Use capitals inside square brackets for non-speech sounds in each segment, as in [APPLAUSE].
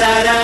da da da.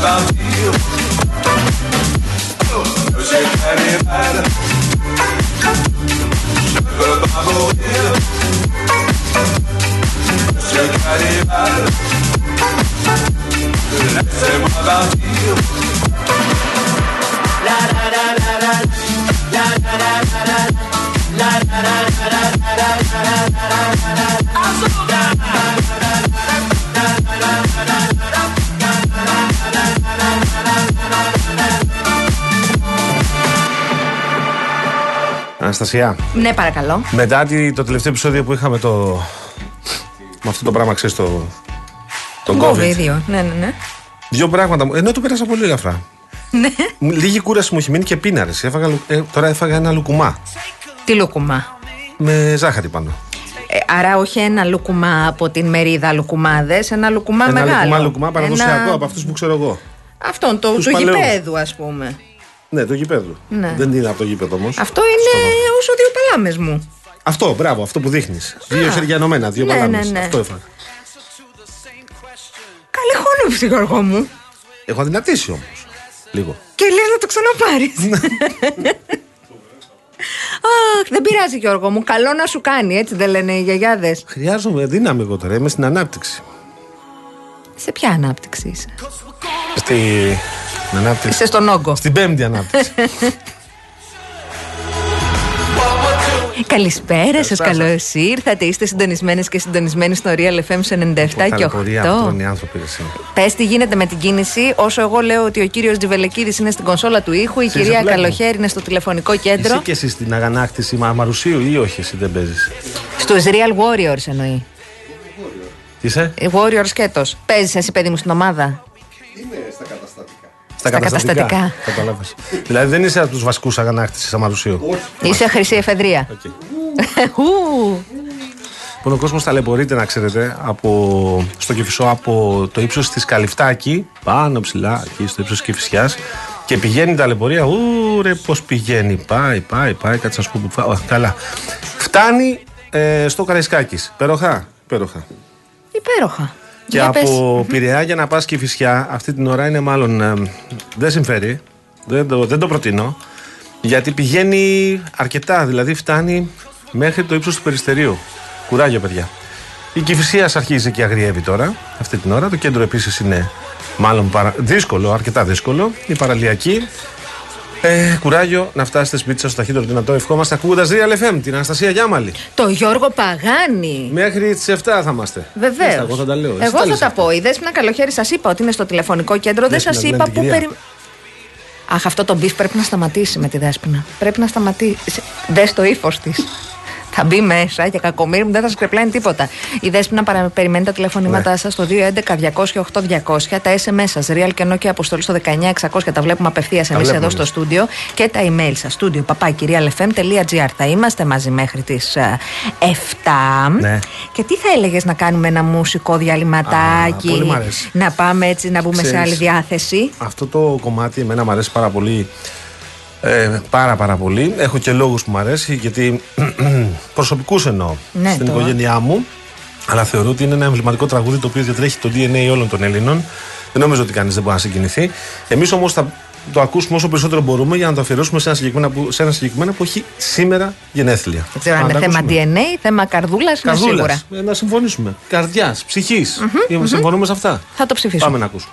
partir. J'ai. Je veux pas. Monsieur Cannibal, laissez-moi partir. La la la la la la la la la la la la la la la la la la la la Αναστασία. Ναι, παρακαλώ. Μετά το τελευταίο επεισόδιο που είχαμε το. με αυτό το πράγμα, ξέρεις το. Τον COVID. Ναι, ναι, ναι. Δύο πράγματα. Ενώ το πέρασα πολύ ελαφρά. Ναι. Λίγη κούραση μου έχει μείνει και πίναρες. Ε, τώρα έφαγα ένα λουκουμά. Τι λουκουμά; Με ζάχαρη πάνω. Ε, άρα όχι ένα λουκουμά από την μερίδα λουκουμάδες, ένα λουκουμά ένα μεγάλο. Ένα λουκουμά, λουκουμά παραδοσιακό ένα... από αυτούς που ξέρω εγώ. Αυτόν, το, τους γηπέδου, ας πούμε. Ναι, το γηπέδου. Ναι. Δεν είναι από το γήπεδο όμως. Αυτό είναι όσο δύο παλάμες μου. Αυτό, μπράβο, αυτό που δείχνεις. Δύο χέρια ενωμένα, δύο ναι, παλάμες. Ναι, ναι. Αυτό έφαγα. Καλή χώνευση, Γιώργο μου. Έχω αδυνατήσει όμως. Λίγο. Και λες να το ξαναπάρεις. Αχ, δεν πειράζει Γιώργο μου. Καλό να σου κάνει, έτσι δεν λένε οι γιαγιάδες. Χρειάζομαι δύναμη εγώ τώρα. Είμαι στην ανάπτυξη. Σε ποια ανάπτυξη είσαι, Στη ανάπτυξη. Είσαι στον όγκο. Στην πέμπτη ανάπτυξη. [LAUGHS] Καλησπέρα σας, καλώς ήρθατε. Είστε συντονισμένες και συντονισμένοι στο Real FM 97 και 8. Πες τι γίνεται με την κίνηση. Όσο εγώ λέω ότι ο κύριος Τζιβελεκίδης είναι στην κονσόλα του ήχου, η κυρία Καλοχέρη είναι στο τηλεφωνικό κέντρο. Είσαι και εσύ στην αγανάκτηση Μαρουσίου ή όχι, εσύ δεν παίζεις; Στους Real Warriors εννοεί. Τι είσαι; Warriors σκέτο. Παίζεις εσύ, παιδί μου, στην ομάδα; Είμαι στα καταστατικά. Στα, καταστατικά. δηλαδή δεν είσαι από τους βασικούς αγανάκτηση Αμαρουσίου. Είσαι χρυσή εφεδρεία. Okay. Λοιπόν, ο κόσμος ταλαιπωρείται να ξέρετε από, στο Κεφισό από το ύψος της Καλυφτάκη, πάνω ψηλά, εκεί στο ύψος της Κεφισιάς. Και πηγαίνει η ταλαιπωρία. Ού, ρε, πώς πηγαίνει. Πάει, πάει, πάει. Κάτσε να σου πω που φάω. Καλά. Φτάνει ε, στο Καραϊσκάκης. Πέροχα. Πέροχα. Υπέροχα. Και για από Πειραιά για να πας και φυσιά αυτή την ώρα είναι μάλλον. Ε, δεν συμφέρει. Δεν το, δεν το προτείνω. Γιατί πηγαίνει αρκετά, δηλαδή φτάνει μέχρι το ύψος του Περιστερίου. Κουράγιο, παιδιά. Η Κηφισίας αρχίζει και αγριεύει τώρα, αυτή την ώρα. Το κέντρο επίσης είναι μάλλον παρα... δύσκολο, αρκετά δύσκολο. Η παραλιακή. Ε, κουράγιο να φτάσετε σπίτι σας στο ταχύτερο δυνατό. Ευχόμαστε ακούγοντας Real FM, την Αναστασία Γιάμαλη. Το Γιώργο Παγάνη. Μέχρι τις 7 θα είμαστε. Βεβαίως. Εγώ θα τα λέω. Εγώ θα τα πω. Η Δέσποινα Καλοχέρι σας είπα ότι είναι στο τηλεφωνικό κέντρο. Δεν σας είπα που περι... Αχ, αυτό το beef πρέπει να σταματήσει με τη Δέσποινα. Πρέπει να σταματήσει. Δες το ύφος της θα μπει μέσα και κακομίρι μου δεν θα σας κρεπλάνει τίποτα. Η Δέσποινα περιμένει τα τηλεφωνήματά ναι. σας στο 211-200-8200, τα SMS σας, real και και αποστολή στο 19600 τα βλέπουμε απευθείας εμείς εδώ στο στούντιο και τα email σας, στούντιο παπάκυριαλεφm.gr. Θα είμαστε μαζί μέχρι τις 7. Ε, ναι. Και τι θα έλεγες να κάνουμε ένα μουσικό διαλυματάκι, να πάμε έτσι να μπούμε σε άλλη διάθεση; Αυτό το κομμάτι εμένα μου αρέσει πάρα πολύ ε, πάρα πάρα πολύ. Έχω και λόγους που μου αρέσει γιατί [CLEARS THROAT] προσωπικούς εννοώ ναι, στην οικογένειά μου. Αλλά θεωρώ ότι είναι ένα εμβληματικό τραγούδι το οποίο διατρέχει το DNA όλων των Ελλήνων. Δεν νομίζω ότι κανείς δεν μπορεί να συγκινηθεί. Εμείς όμως θα το ακούσουμε όσο περισσότερο μπορούμε για να το αφιερώσουμε σε ένα συγκεκριμένο που, σε ένα συγκεκριμένο που έχει σήμερα γενέθλια. Δεν ξέρω αν είναι θέμα DNA, θέμα καρδούλας, είναι σίγουρα. Ε, να συμφωνήσουμε. Καρδιάς, ψυχής. Mm-hmm, συμφωνούμε σε αυτά. Θα το ψηφίσουμε. Πάμε να ακούσουμε.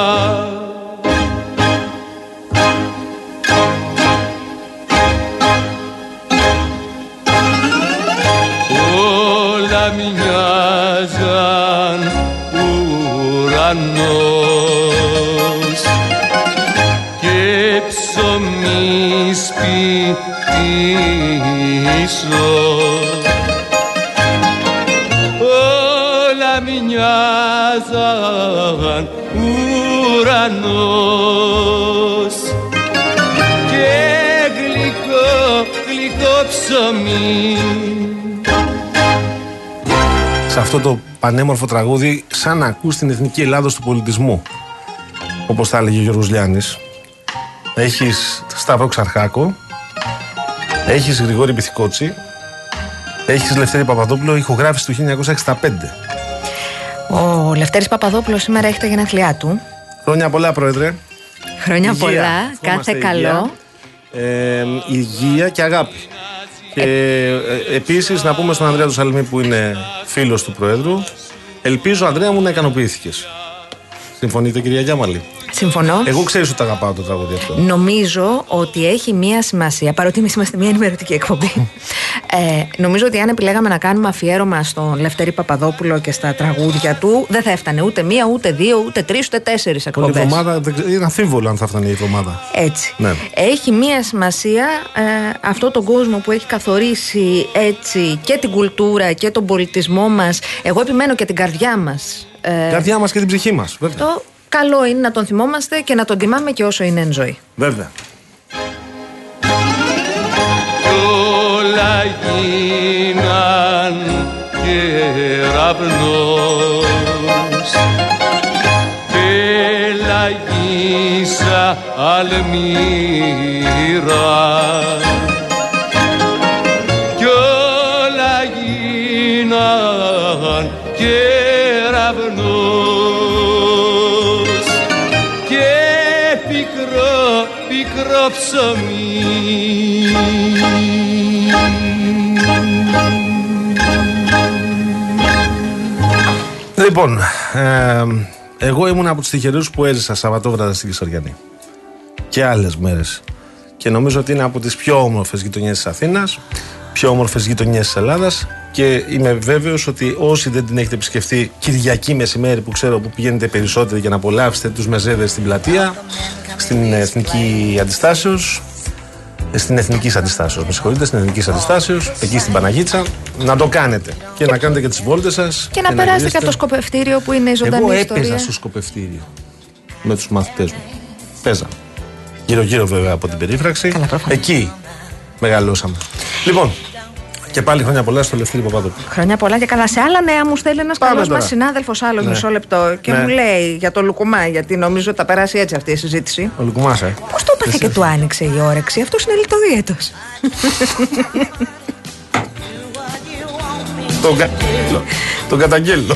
αυτό το πανέμορφο τραγούδι σαν να ακούς την εθνική Ελλάδος του πολιτισμού όπως θα έλεγε ο Γιώργος Λιάννης. Έχεις Σταύρο Ξαρχάκο. Έχεις Γρηγόρη Πυθικότσι. Έχεις Λευτέρη Παπαδόπουλο. Ηχογράφηση του 1965 Ο Λευτέρης Παπαδόπουλος σήμερα έχει τα γενέθλιά του. Χρόνια πολλά πρόεδρε. Χρόνια πολλά, κάθε καλό. ε, υγεία και αγάπη και ε, επίσης να πούμε στον Ανδρέα του Σαλμή που είναι φίλος του Προέδρου, ελπίζω Ανδρέα μου να ικανοποιήθηκες. Συμφωνείτε, κυρία Γιάμαλη; Συμφωνώ. Εγώ ξέρω ότι το αγαπάω το τραγούδι αυτό. Νομίζω ότι έχει μία σημασία, παρότι εμείς είμαστε μία ενημερωτική εκπομπή. ε, νομίζω ότι αν επιλέγαμε να κάνουμε αφιέρωμα στον Λευτέρη Παπαδόπουλο και στα τραγούδια του, δεν θα έφτανε ούτε μία, ούτε δύο, ούτε τρεις, ούτε τέσσερις εκπομπέ. Η εβδομάδα, είναι αμφίβολο αν θα έφτανε η εβδομάδα. Έτσι. Ναι. Έχει μία σημασία ε, αυτό τον κόσμο που έχει καθορίσει έτσι και την κουλτούρα και τον πολιτισμό μας. Εγώ επιμένω και την καρδιά μας. Ε, καρδιά μας και την ψυχή μας. Το καλό είναι να τον θυμόμαστε και να τον τιμάμε και όσο είναι εν ζωή. Βέβαια. Όλα γίναν κεραυνός Πελαγίσα αλμύρα Λοιπόν, ε, εγώ ήμουν από τους τυχερούς που έζησα Σαββατόβραδα στην Κισοριανή. Και άλλες μέρες. Και νομίζω ότι είναι από τις πιο όμορφες γειτονιές της Αθήνας, πιο όμορφες γειτονιές της Ελλάδας. Και είμαι βέβαιος ότι όσοι δεν την έχετε επισκεφτεί Κυριακή μεσημέρι, που ξέρω που πηγαίνετε περισσότεροι για να απολαύσετε τους μεζέδες στην πλατεία, στην Εθνική Αντιστάσεως, στην Εθνική Αντιστάσεως. Με συγχωρείτε, στην Εθνική Αντιστάσεως, εκεί στην Παναγίτσα, να το κάνετε και να κάνετε και τις βόλτες σας. Και, και, να, περάσετε και από το σκοπευτήριο που είναι η ζωντανή Εγώ ιστορία. έπαιζα στο σκοπευτήριο με τους μαθητές μου. Παίζα. Γύρω-γύρω βέβαια από την περίφραξη. Καλά, εκεί μεγαλώσαμε. Λοιπόν, και πάλι χρόνια πολλά στο Λευτέρη Παπαδόπουλο. Χρόνια πολλά και καλά. Σε άλλα νέα μου στέλνει ένας καλός μας συνάδελφος άλλο ναι. μισό λεπτό και ναι. μου λέει για το Λουκουμά, γιατί νομίζω ότι θα περάσει έτσι αυτή η συζήτηση. Ο Λουκουμάς, ε. Πώς το έπαθε και του άνοιξε η όρεξη, αυτός είναι λιτοδίαιτο. [LAUGHS] τον, κα... τον καταγγέλνω.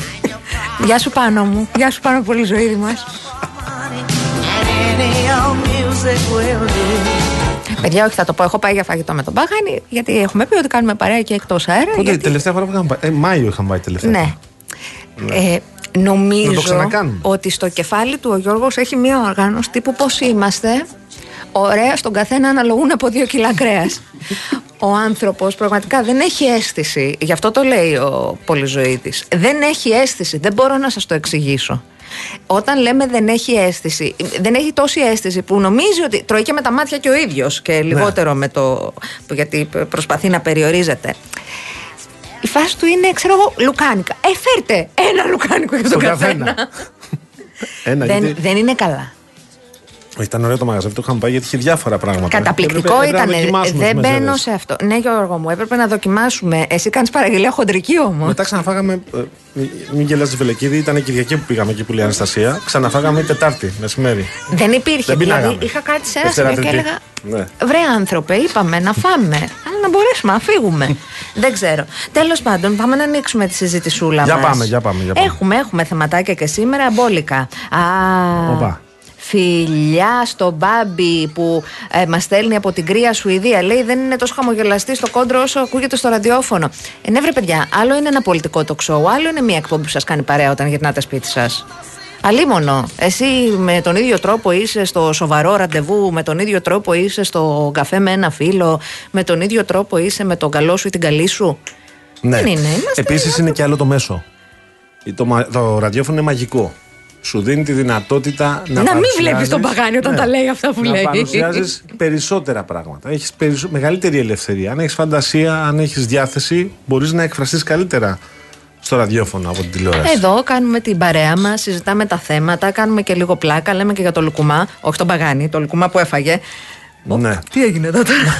Γεια σου πάνω μου. Γεια σου πάνω πολύ ζωή μας. Παιδιά, όχι, θα το πω. Έχω πάει για φαγητό με τον Πάγανη, γιατί έχουμε πει ότι κάνουμε παρέα και εκτός αέρα. Πότε, γιατί... τελευταία φορά που είχαμε πάει. Ε, Μάιο είχαμε πάει τελευταία. Ναι. ναι. Ε, νομίζω ότι στο κεφάλι του ο Γιώργος έχει μία οργάνωση τύπου πώς είμαστε ωραία στον καθένα αναλογούν από δύο κιλά κρέας ο άνθρωπος πραγματικά δεν έχει αίσθηση γι' αυτό το λέει ο Πολυζωήτης δεν έχει αίσθηση, δεν μπορώ να σας το εξηγήσω όταν λέμε δεν έχει αίσθηση, δεν έχει τόση αίσθηση που νομίζει ότι τρώει και με τα μάτια και ο ίδιος και ναι. λιγότερο με το. γιατί προσπαθεί να περιορίζεται. Η φάση του είναι, ξέρω εγώ, λουκάνικα. Ε, φέρτε ένα λουκάνικο για τον καθένα. [LAUGHS] ένα, δεν, δεν είναι καλά. Ήταν ωραίο το μαγαζί, το είχαμε πάει γιατί είχε διάφορα πράγματα. Καταπληκτικό ήταν. Δεν μπαίνω σε αυτό. Ναι, Γιώργο μου, έπρεπε να δοκιμάσουμε. Εσύ κάνεις παραγγελία χοντρική όμως. Μετά ξαναφάγαμε. Ε, μην γελάζει Βελεκίδη, ήταν Κυριακή που πήγαμε εκεί που λέει Αναστασία. Ξαναφάγαμε Τετάρτη μεσημέρι. Δεν υπήρχε. Δεν δηλαδή, είχα κάτι σε ένα και έλεγα. Ναι. Βρε άνθρωπε, είπαμε να φάμε. Αλλά να μπορέσουμε να φύγουμε. [LAUGHS] Δεν ξέρω. Τέλος πάντων, πάμε να ανοίξουμε τη συζητησούλα μας. Για πάμε, για πάμε. Έχουμε, έχουμε θεματάκια και σήμερα μπόλικα. Α, Φιλιά στον Μπάμπι που ε, μας στέλνει από την κρύα Σουηδία. Λέει δεν είναι τόσο χαμογελαστή στο κόντρο όσο ακούγεται στο ραδιόφωνο. Ε, ναι, βρε παιδιά, άλλο είναι ένα πολιτικό τοξό, άλλο είναι μια εκπομπή που σας κάνει παρέα όταν γυρνάτε σπίτι σας. Αλίμονο. Εσύ με τον ίδιο τρόπο είσαι στο σοβαρό ραντεβού, με τον ίδιο τρόπο είσαι στο καφέ με ένα φίλο, με τον ίδιο τρόπο είσαι με τον καλό σου ή την καλή σου; Ναι. Επίσης είναι και άλλο το μέσο. Το, το ραδιόφωνο είναι μαγικό σου δίνει τη δυνατότητα να. Να μην βλέπεις τον παγάνι όταν ναι, τα λέει αυτά που να λέει. Να παρουσιάζεις περισσότερα πράγματα. Έχεις περισσο... μεγαλύτερη ελευθερία. Αν έχεις φαντασία, αν έχεις διάθεση, μπορείς να εκφραστείς καλύτερα στο ραδιόφωνο από την τηλεόραση. Εδώ κάνουμε την παρέα μας, συζητάμε τα θέματα, κάνουμε και λίγο πλάκα, λέμε και για το λουκουμά. Όχι τον παγάνι, το λουκουμά που έφαγε. Ναι. Τι έγινε εδώ τώρα;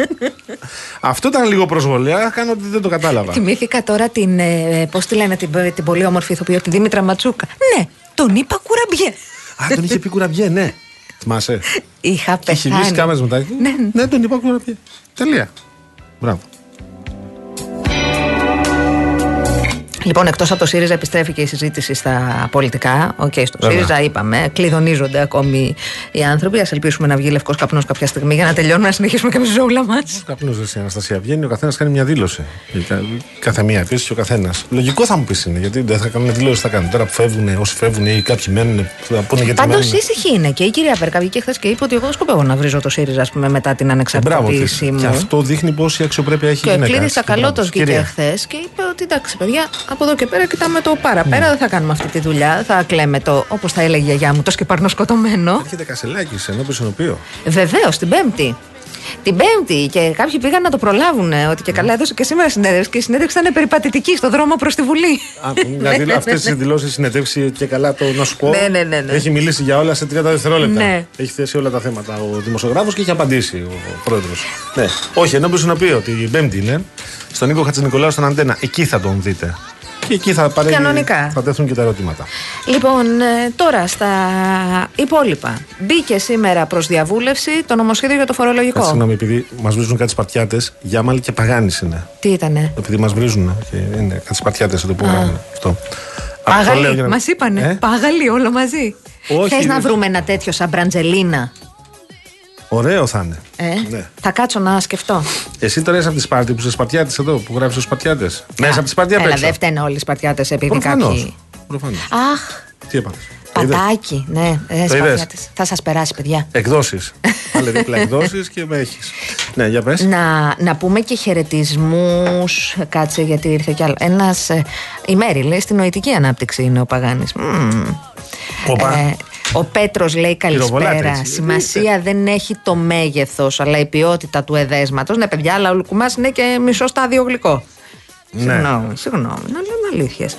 [LAUGHS] Αυτό ήταν λίγο προσβολέα, κάνω ότι δεν το κατάλαβα. Θυμήθηκα τώρα την. Ε, Πώς τη λένε την, την πολύ όμορφη ηθοποιό, τη Δήμητρα Ματσούκα. Ναι, τον είπα κουραμπιέ. Α, τον είχε πει κουραμπιέ, ναι. Θυμάσαι; Είχα πεθάνει. Είχε βγει κάμερες μετά. Ναι. ναι, τον είπα κουραμπιέ. Τελεία. Μπράβο. Λοιπόν, εκτός από το ΣΥΡΙΖΑ, επιστρέφει και η συζήτηση στα πολιτικά. OK, okay, στο Βέβαια. ΣΥΡΙΖΑ είπαμε, κλυδωνίζονται ακόμη οι άνθρωποι. Α ελπίσουμε να βγει λευκός καπνός κάποια στιγμή για να τελειώνουμε να συνεχίσουμε και με τη ζώουλα μα. Ο καπνός δεν η Αναστασία βγαίνει, ο καθένας κάνει μια δήλωση. Κάθε μία επίση και ο καθένας. Λογικό θα μου πεις είναι, γιατί δεν θα κάνουν δηλώσει, θα κάνουν. Τώρα που φεύγουν, όσοι φεύγουν ή κάποιοι μένουν, θα πούνε γιατί. Πάντως ήσυχη είναι και η κυρία Βέρκα βγήκε χθες και είπε ότι εγώ δεν σκοπεύω να βρίζω το ΣΥΡΙΖΑ πούμε, μετά την ανεξαρτησία μου. Και αυτό δείχνει πόση αξιοπρέπεια έχει η γυναίκα. Και ο Κλήδη Ακαλώτος βγήκε χθες και είπε ότι εντάξει, παιδιά, από εδώ και πέρα κοιτάμε το παραπέρα. Mm. Δεν θα κάνουμε αυτή τη δουλειά. Θα κλαίμε το, όπως θα έλεγε η γιαγιά μου, το σκεπαρνό σκοτωμένο. Έρχεται κασελάκι σε ενώπιον συνοπείο. Βεβαίως, την Πέμπτη. Την Πέμπτη και κάποιοι πήγαν να το προλάβουν. Ότι και καλά έδωσε και σήμερα συνέντευξη. Και η συνέντευξη ήταν περιπατητική στο δρόμο προς τη Βουλή. Δηλαδή [LAUGHS] αυτές τι δηλώσεις συνέντευξη και καλά το να σου πω. Ναι, ναι, ναι, ναι. Έχει μιλήσει για όλα σε 30 δευτερόλεπτα. Ναι. Έχει θέσει όλα τα θέματα ο δημοσιογράφος και έχει απαντήσει ο πρόεδρος. Ναι. Όχι, ενώ πει ότι η Πέμπτη είναι στον Νίκο Χατζηνικολάου στον Αντένα. Εκεί θα τον δείτε και εκεί θα, παρέχει, Κανονικά. θα τέθουν και τα ερωτήματα. Λοιπόν, ε, τώρα στα υπόλοιπα. Μπήκε σήμερα προς διαβούλευση το νομοσχέδιο για το φορολογικό. Συγγνώμη, επειδή μας βρίζουν κάτι Σπαρτιάτες, Γιάμαλ και Παγάνης είναι. Τι ήτανε; Επειδή μας βρίζουν και είναι κάτι Σπαρτιάτες εδώ που Αυτό. Πάγαλοι, να... μας είπανε. Ε; Πάγαλοι όλο μαζί. Θες να βρούμε ένα τέτοιο σαν Μπραντζελίνα; Ωραίο θα είναι. Ε, ναι. Θα κάτσω να σκεφτώ. Εσύ τώρα είσαι από τη Σπάρτη που είσαι Σπαρτιάτη εδώ, που γράφεις στους Σπαρτιάτες. Μέσα από τη Σπαρτιά Έλα, δεν φταίνε όλοι οι Σπαρτιάτες επειδή Προφανώς. κάποιοι. Προφανώς. Αχ, Τι έπαθε. πατάκι. Ναι, ε, Το είδες; Σπαρτιάτες. Θα σας περάσει, παιδιά. Εκδόσεις. [LAUGHS] Πάλι δίπλα εκδόσεις και με έχεις. Ναι, για πες. Να, να πούμε και χαιρετισμούς. Κάτσε, γιατί ήρθε κι άλλο. Ένας. η Μέρη λέει στην νοητική ανάπτυξη είναι ο Παγάνης. Όπα. Ο Πέτρος λέει Πυροβολάτε, καλησπέρα. έτσι. Σημασία δεν έχει το μέγεθος, αλλά η ποιότητα του εδέσματος. Ναι, παιδιά, αλλά ο Λουκουμάς είναι και μισό στάδιο γλυκό. Ναι. Συγγνώμη, συγγνώμη, να λέμε αλήθειες.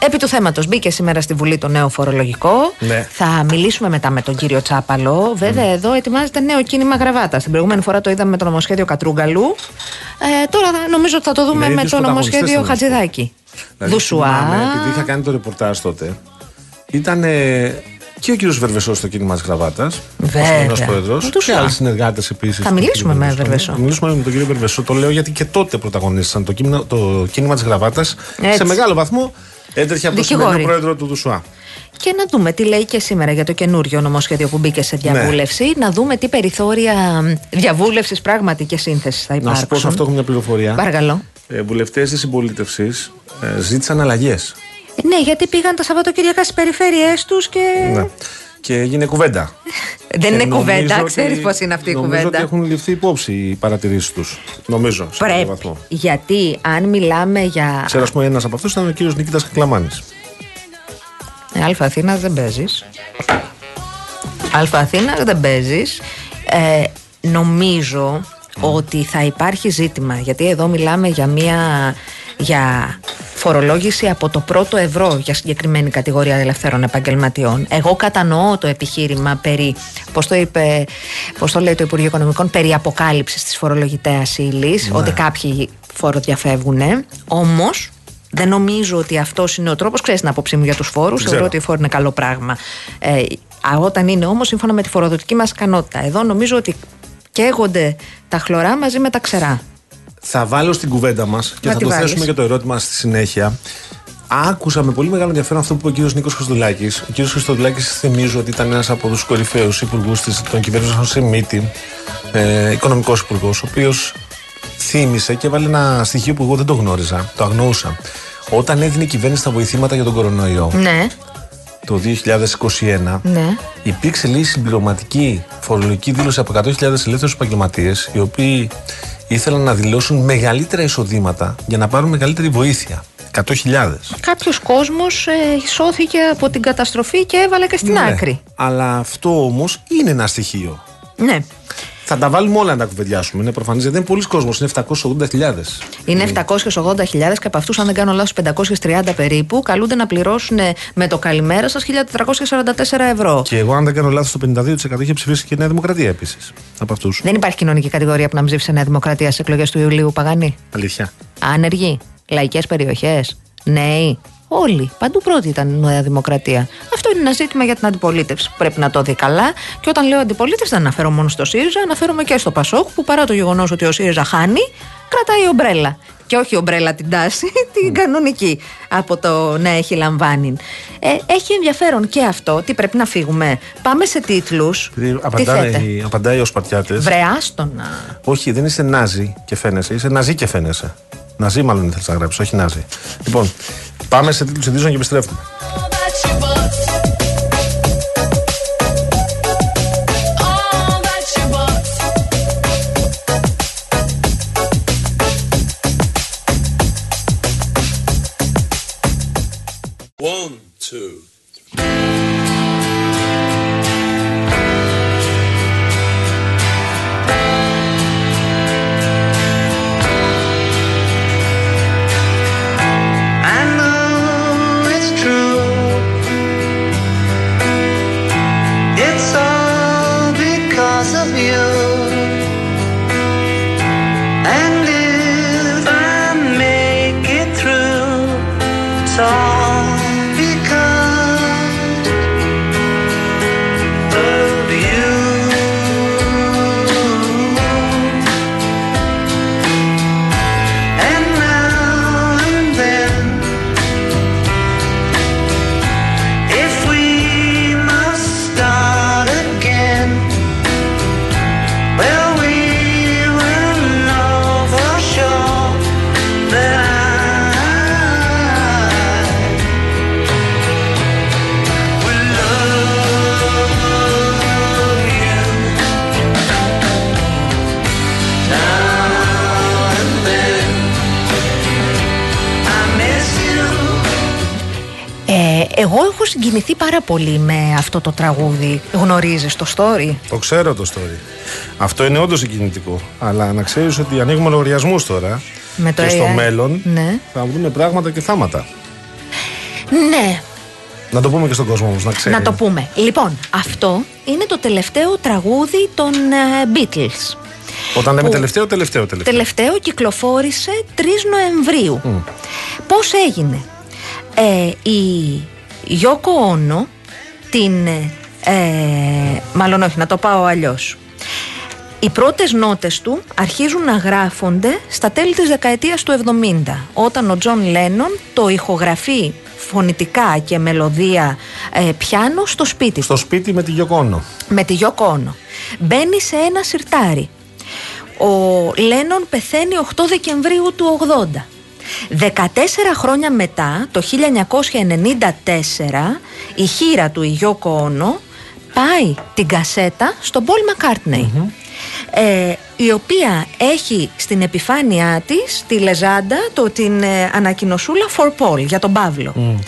Ε, επί του θέματος, μπήκε σήμερα στη Βουλή το νέο φορολογικό. Ναι. Θα μιλήσουμε μετά με τον κύριο Τσάπαλο. Βέβαια, εδώ ετοιμάζεται νέο κίνημα γραβάτας. Την προηγούμενη φορά το είδαμε με το νομοσχέδιο Κατρούγκαλου. Ε, τώρα νομίζω ότι θα το δούμε Με με ίδιους το πρωταγωνιστές νομοσχέδιο θέλω να σου πω. Χατζηδάκη. Δηλαδή, Δουσουά. θυμάμαι, επειδή είχα κάνει το ρεπορτάζ τότε, ήταν ε, και ο κύριος Βερβεσός στο κίνημα της Γραβάτα. Βέβαια. Ο πρόεδρος. Τους Και Σουά. άλλοι συνεργάτες επίσης. Θα μιλήσουμε με Βερβεσό. Θα μιλήσουμε με τον κύριο Βερβεσό. Το λέω γιατί και τότε πρωταγωνίστησαν το κίνημα, το κίνημα της Γραβάτα. Έτσι. Σε μεγάλο βαθμό έτρεχε από το Δικηγόροι. σημερινό πρόεδρο του Δουσουά. Και να δούμε τι λέει και σήμερα για το καινούριο νομοσχέδιο που μπήκε σε Ναι. διαβούλευση. Να δούμε τι περιθώρια διαβούλευσης πράγματι και σύνθεσης θα Να υπάρξουν. σου πω σε αυτό έχω μια πληροφορία. Παρακαλώ. Ε, Βουλευτές της συμπολίτευσης ε, ζήτησαν αλλαγές. Ναι, γιατί πήγαν τα Σαββατοκύριακα στις περιφέρειές τους και. Ναι. Και έγινε κουβέντα. Δεν είναι Και νομίζω κουβέντα, ότι- ξέρεις πώς είναι αυτή η Νομίζω ότι κουβέντα. έχουν ληφθεί υπόψη οι παρατηρήσεις τους. Νομίζω. Σε κάποιο Πρέπει. βαθμό. Γιατί αν μιλάμε για. Ξέρω, ας πούμε, ένας από αυτούς ήταν ο κύριος Νικήτας Κακλαμάνης. Ε, Αλφα Αθήνα δεν παίζεις. Αλφα Αθήνα δεν παίζεις. Ε, νομίζω ότι θα υπάρχει ζήτημα. Γιατί εδώ μιλάμε για μια. Για φορολόγηση από το πρώτο ευρώ για συγκεκριμένη κατηγορία ελευθέρων επαγγελματιών. Εγώ κατανοώ το επιχείρημα περί, πώς το είπε, πώς το λέει το Υπουργείο Οικονομικών, περί αποκάλυψης της φορολογητέας ύλης, ότι κάποιοι φοροδιαφεύγουν. Όμως, δεν νομίζω ότι αυτός είναι ο τρόπος. Ξέρεις την άποψή μου για τους φόρους. Ξέρω. Θεωρώ ότι οι φόροι είναι καλό πράγμα. Ε, α, όταν είναι όμως σύμφωνα με τη φοροδοτική μας ικανότητα. Εδώ νομίζω ότι καίγονται τα χλωρά μαζί με τα ξερά. Θα βάλω στην κουβέντα μας και Να θα τη το βάλεις. θέσουμε και το ερώτημα στη συνέχεια. Άκουσα με πολύ μεγάλο ενδιαφέρον αυτό που είπε ο κύριος Νίκος Χριστοδουλάκης. Ο κύριος Χριστοδουλάκης, θυμίζω ότι ήταν ένας από τους κορυφαίους υπουργούς των κυβερνήσεων σε μύτη, ε, οικονομικός υπουργός, ο οποίος θύμισε και έβαλε ένα στοιχείο που εγώ δεν το γνώριζα, το αγνοούσα. Όταν έδινε η κυβέρνηση τα βοηθήματα για τον κορονοϊό Ναι, το 2021, ναι. υπήρξε λίγη συμπληρωματική φορολογική δήλωση από 100.000 ελεύθερους επαγγελματίες, οι οποίοι ήθελαν να δηλώσουν μεγαλύτερα εισοδήματα για να πάρουν μεγαλύτερη βοήθεια. 100.000. Κάποιος κόσμος ε, σώθηκε από την καταστροφή και έβαλε και στην Ναι. άκρη. Αλλά αυτό όμως είναι ένα στοιχείο. Ναι. Θα τα βάλουμε όλα να τα κουβεντιάσουμε. Είναι προφανέ γιατί είναι πολλοί κόσμος. Είναι 780.000. Είναι 780.000 και από αυτούς, αν δεν κάνω λάθος, 530 περίπου καλούνται να πληρώσουν ε, με το καλημέρα σας 1.444 ευρώ. Και εγώ, αν δεν κάνω λάθος, το 52% είχε ψηφίσει και η Νέα Δημοκρατία επίσης. Από αυτούς. Δεν υπάρχει κοινωνική κατηγορία που να μην ψήφισε Νέα Δημοκρατία στις εκλογές του Ιουλίου Παγανή; Αλήθεια. Άνεργοι, λαϊκές περιοχές, νέοι; Όλοι. Παντού πρώτη ήταν η Νέα Δημοκρατία. Αυτό είναι ένα ζήτημα για την αντιπολίτευση που πρέπει να το δει καλά. Και όταν λέω αντιπολίτευση, δεν αναφέρω μόνο στο ΣΥΡΙΖΑ, αναφέρομαι και στο ΠΑΣΟΚ που παρά το γεγονός ότι ο ΣΥΡΙΖΑ χάνει, κρατάει ομπρέλα. Και όχι ομπρέλα την τάση, [LAUGHS] την κανονική από το να έχει λαμβάνει. Ε, έχει ενδιαφέρον και αυτό. Τι πρέπει να φύγουμε. Πάμε σε τίτλους. Τι θέτε; Απαντάει, απαντάει ο Σπαρτιάτε. Βρεάστονα. Όχι, δεν είσαι Νάζι και φαίνεσαι. Είσαι Ναζί και φαίνεσαι. Ναζί, μάλλον ήθελε να γράψει, όχι Νάζι. Λοιπόν, πάμε σε τίτλους ειδήσεων και επιστρέφουμε. One, two. I 있어. Συγκινηθεί πάρα πολύ με αυτό το τραγούδι. Γνωρίζεις το story; Το ξέρω το story. Αυτό είναι όντως συγκινητικό. Αλλά να ξέρεις ότι ανοίγουμε λογαριασμούς τώρα. Με το και στο AI. μέλλον Ναι. θα βγουν πράγματα και θάματα. Ναι, Να το πούμε και στον κόσμο όμως, να ξέρει. να το πούμε. Λοιπόν, αυτό είναι το τελευταίο τραγούδι των ε, Beatles. Όταν λέμε που- τελευταίο, τελευταίο, τελευταίο. Τελευταίο κυκλοφόρησε 3 Νοεμβρίου. Πώς έγινε; Ε, η Γιόκο Όνο την... Ε, μάλλον όχι, να το πάω αλλιώς. Οι πρώτες νότες του αρχίζουν να γράφονται στα τέλη της δεκαετίας του 70 όταν ο Τζον Λένον το ηχογραφεί φωνητικά και μελωδία ε, πιάνο στο σπίτι του Στο σπίτι με τη Γιόκο Όνο. με τη Γιόκο Όνο. Μπαίνει σε ένα σιρτάρι. Ο Λένον πεθαίνει 8 Δεκεμβρίου του 80. 14 χρόνια μετά, το 1994, η χείρα του η Γιώκο Όνο πάει την κασέτα στον Πολ Μακάρτνεϊ. Ε, η οποία έχει στην επιφάνειά της τη λεζάντα το την ε, ανακοινωσούλα for Paul για τον Παύλο.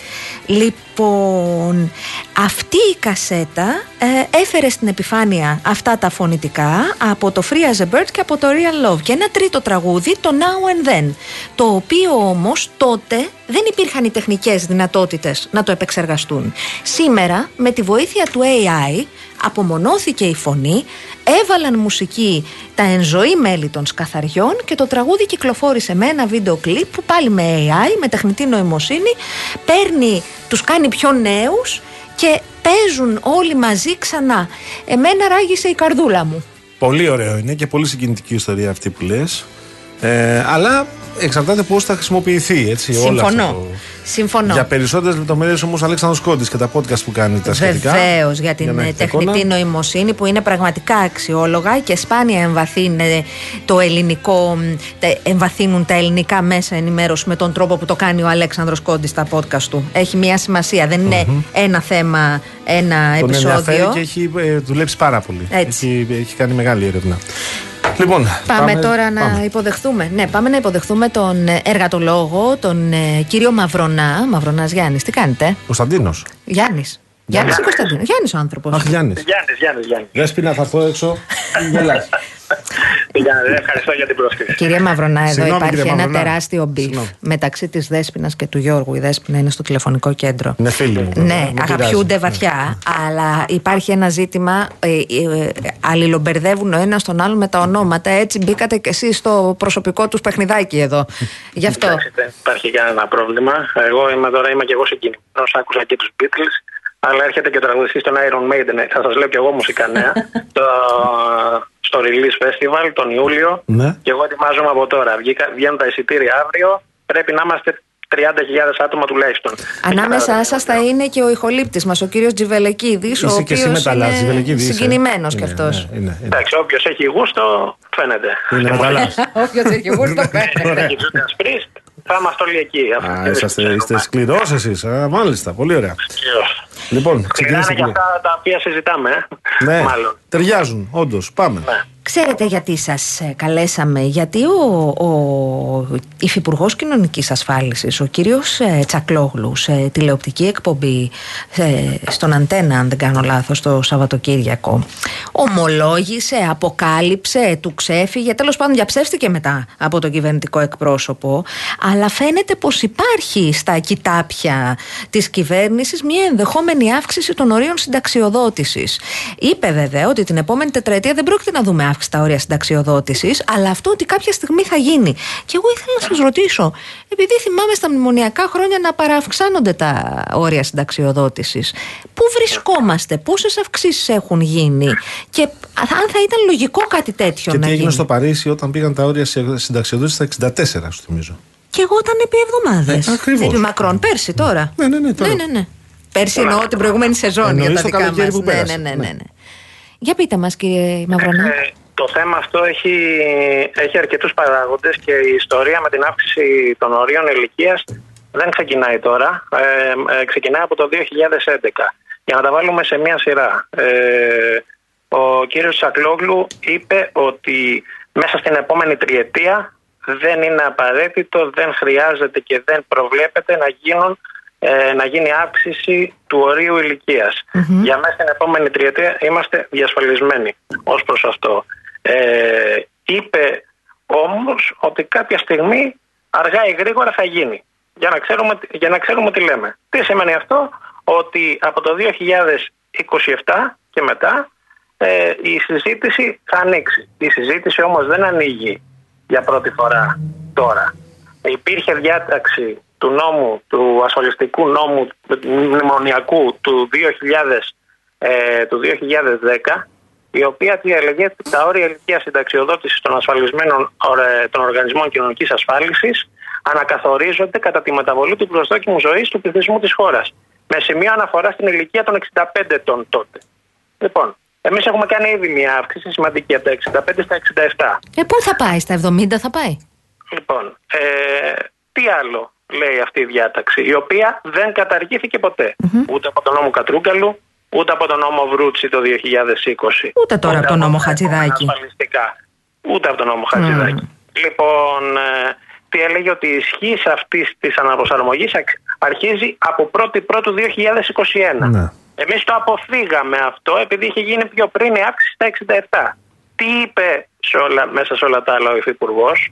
Λοιπόν, αυτή η κασέτα ε, έφερε στην επιφάνεια αυτά τα φωνητικά από το Free as a Bird και από το Real Love και ένα τρίτο τραγούδι, το Now and Then, το οποίο όμως τότε δεν υπήρχαν οι τεχνικές δυνατότητες να το επεξεργαστούν. Σήμερα, με τη βοήθεια του AI, απομονώθηκε η φωνή, έβαλαν μουσική τα ενζωή μέλη των σκαθαριών και το τραγούδι κυκλοφόρησε με ένα βίντεο κλιπ που πάλι με AI, με τεχνητή νοημοσύνη, παίρνει, τους κάνει πιο νέους και παίζουν όλοι μαζί ξανά. Εμένα ράγισε η καρδούλα μου. Πολύ ωραίο είναι και πολύ συγκινητική ιστορία αυτή που λες. Ε, αλλά εξαρτάται πώς θα χρησιμοποιηθεί έτσι, όλο Συμφωνώ. αυτό. το- Συμφωνώ. Για περισσότερες λεπτομέρειες όμως, Αλέξανδρος Κόντης και τα podcast που κάνει τα σχετικά. Βεβαίως για την να ε, έχετε τεχνητή εικόνα. νοημοσύνη που είναι πραγματικά αξιόλογα και σπάνια εμβαθύνε το ελληνικό, μ, τε- εμβαθύνουν τα ελληνικά μέσα ενημέρωση με τον τρόπο που το κάνει ο Αλέξανδρος Κόντι στα podcast του. Έχει μια σημασία. Δεν ειναι ένα θέμα, ένα Τον ενδιαφέρει επεισόδιο. και έχει ε, δουλέψει πάρα πολύ. Έτσι. Έχει, έχει κάνει μεγάλη έρευνα. Λοιπόν, Πάμε, τώρα να πάμε. υποδεχθούμε. Ναι, πάμε να υποδεχθούμε τον ε, εργατολόγο, τον ε, κύριο Μαυρονά. Μαυρονάς Γιάννης, τι κάνετε; Κωνσταντίνος. Γιάννης. Γιάννης ή Κωνσταντίνο; Γιάννης ο άνθρωπος. Αχ, Γιάννης. Γιάννης, Γιάννης, Γιάννης. Δέσποινα, θα έρθω έξω. [LAUGHS] Γελάς. Γιάννη, ευχαριστώ για την πρόσκληση. Κύριε Μαυρονά, εδώ Συγγνώμη, υπάρχει κύριε ένα Μαυρονά. τεράστιο beef Συγγνώμη. μεταξύ της Δέσποινα και του Γιώργου. Η Δέσποινα είναι στο τηλεφωνικό κέντρο. Είναι φίλη μου. Ναι, Με πειράζει. αγαπιούνται βαθιά, αλλά υπάρχει ένα ζήτημα. Ε, ε, ε, αλληλομπερδεύουν ο ένας τον άλλον με τα ονόματα. Έτσι μπήκατε κι εσείς στο προσωπικό τους παιχνιδάκι εδώ. Γι' αυτό. Εντάξει, δεν υπάρχει κανένα πρόβλημα. Εγώ είμαι τώρα, είμαι και εγώ συγκινημένος. Άκουσα και τους Beatles. Αλλά έρχεται και ο τραγουδιστής των Iron Maiden. Θα σας λέω κι εγώ μουσικά νέα. [LAUGHS] το, στο Release Festival τον Ιούλιο. Ναι. Και εγώ ετοιμάζομαι από τώρα. Βγήκα, βγαίνουν τα εισιτήρια αύριο. Πρέπει να είμαστε 30.000 άτομα τουλάχιστον. Ανάμεσά Εκεί σας πέρα θα είναι και ο ηχολήπτης μας, ο κύριος Τζιβελεκίδης, ο Είσαι και εσύ οποίος μεταλλάς, είναι Ζιβελεκίδη, είσαι. συγκινημένος κι Είναι, αυτός. ναι, είναι, είναι. Εντάξει, όποιος έχει γούστο, φαίνεται. Είναι μεταλλάς. [LAUGHS] Όποιος έχει γούστο Έχει Judas Priest, θα είμαστε όλοι εκεί. Αυτό Α, δεν είσαστε, ξέρουμε. είστε σκληρός εσείς. Α, μάλιστα, πολύ ωραία. Βεβαίως. Λοιπόν, Ξεκινάνε ξεκινήστε και κύριε. αυτά τα οποία συζητάμε. ε. Ναι, Μάλλον. ταιριάζουν, όντως. Πάμε. Ξέρετε γιατί σας ε, καλέσαμε, γιατί ο, ο Υφυπουργός Κοινωνικής Ασφάλισης, ο κύριος ε, Τσακλόγλους, σε τηλεοπτική εκπομπή ε, στον Αντένα, αν δεν κάνω λάθος, το Σαββατοκύριακο, ομολόγησε, αποκάλυψε, του ξέφυγε, τέλος πάντων διαψεύστηκε μετά από τον κυβερνητικό εκπρόσωπο, αλλά φαίνεται πως υπάρχει στα κοιτάπια της κυβέρνησης μια ενδεχόμενη αύξηση των ορίων συνταξιοδότησης. Είπε βέβαια ότι την επόμενη τετραετία δεν πρόκειται να δούμε αύξηση στα όρια συνταξιοδότησης, αλλά αυτό ότι κάποια στιγμή θα γίνει. Και εγώ ήθελα να σας ρωτήσω, επειδή θυμάμαι στα μνημονιακά χρόνια να παραυξάνονται τα όρια συνταξιοδότησης, πού βρισκόμαστε, πόσες αυξήσεις έχουν γίνει και αν θα ήταν λογικό κάτι τέτοιο Και να τι έγινε γίνει. στο Παρίσι όταν πήγαν τα όρια συνταξιοδότηση στα 64, σου θυμίζω. Και εγώ ήταν επί εβδομάδες. Ε, ακριβώς. Επί μακρόν, πέρσι τώρα. Ναι, ναι, ναι, τώρα. ναι, ναι, ναι. Πέρσι εννοώ την προηγούμενη σεζόν Εννοείς για τα το δικά καλοκαίρι μας. που Ναι, πέρασε. ναι, ναι, ναι, Ναι. Ναι. Για πείτε μας κύριε Μαυρονά. Ε, το θέμα αυτό έχει, έχει αρκετούς παράγοντες και η ιστορία με την αύξηση των ορίων ηλικίας δεν ξεκινάει τώρα. Ε, ε, ξεκινάει από το 2011. Για να τα βάλουμε σε μία σειρά. Ε, ο κύριος Σακλόγλου είπε ότι μέσα στην επόμενη τριετία δεν είναι απαραίτητο, δεν χρειάζεται και δεν προβλέπεται να γίνουν ε, να γίνει αύξηση του ορίου ηλικίας. Για μέσα στην επόμενη τριετία είμαστε διασφαλισμένοι ως προς αυτό. Ε, είπε όμως ότι κάποια στιγμή αργά ή γρήγορα θα γίνει. Για να ξέρουμε, για να ξέρουμε τι λέμε. Τι σημαίνει αυτό, ότι από το 2027 και μετά ε, η συζήτηση θα ανοίξει. Η συζήτηση όμως δεν ανοίγει για πρώτη φορά τώρα. Υπήρχε διάταξη του νόμου, του ασφαλιστικού νόμου μνημονιακού του, 2000, ε, του 2010 η οποία τι έλεγε τα όρια ηλικία συνταξιοδότησης των ασφαλισμένων των οργανισμών κοινωνικής ασφάλισης ανακαθορίζονται κατά τη μεταβολή του προσδόκιμου ζωής του πληθυσμού της χώρας. Με σημείο αναφορά στην ηλικία των 65 ετών τότε. Λοιπόν, εμείς έχουμε κάνει ήδη μια αύξηση σημαντική από τα 65 στα 67. Ε, πού θα πάει, στα 70 θα πάει; Λοιπόν, ε, τι άλλο; Λέει αυτή η διάταξη, η οποία δεν καταργήθηκε Ούτε από τον νόμο Κατρούγκαλου, ούτε από τον νόμο Βρούτσι το 2020. Ούτε τώρα από τον νόμο Χατζηδάκη. Ούτε από τον νόμο Χατζηδάκη. Λοιπόν, ε, τι έλεγε ότι η ισχύ αυτής της αναπροσαρμογής αρχίζει από 1η Πρώτου 2021. Ναι. Εμείς το αποφύγαμε αυτό επειδή είχε γίνει πιο πριν η αύξηση στα 67. Τι είπε σε όλα, μέσα σε όλα τα άλλα ο Υφυπουργός,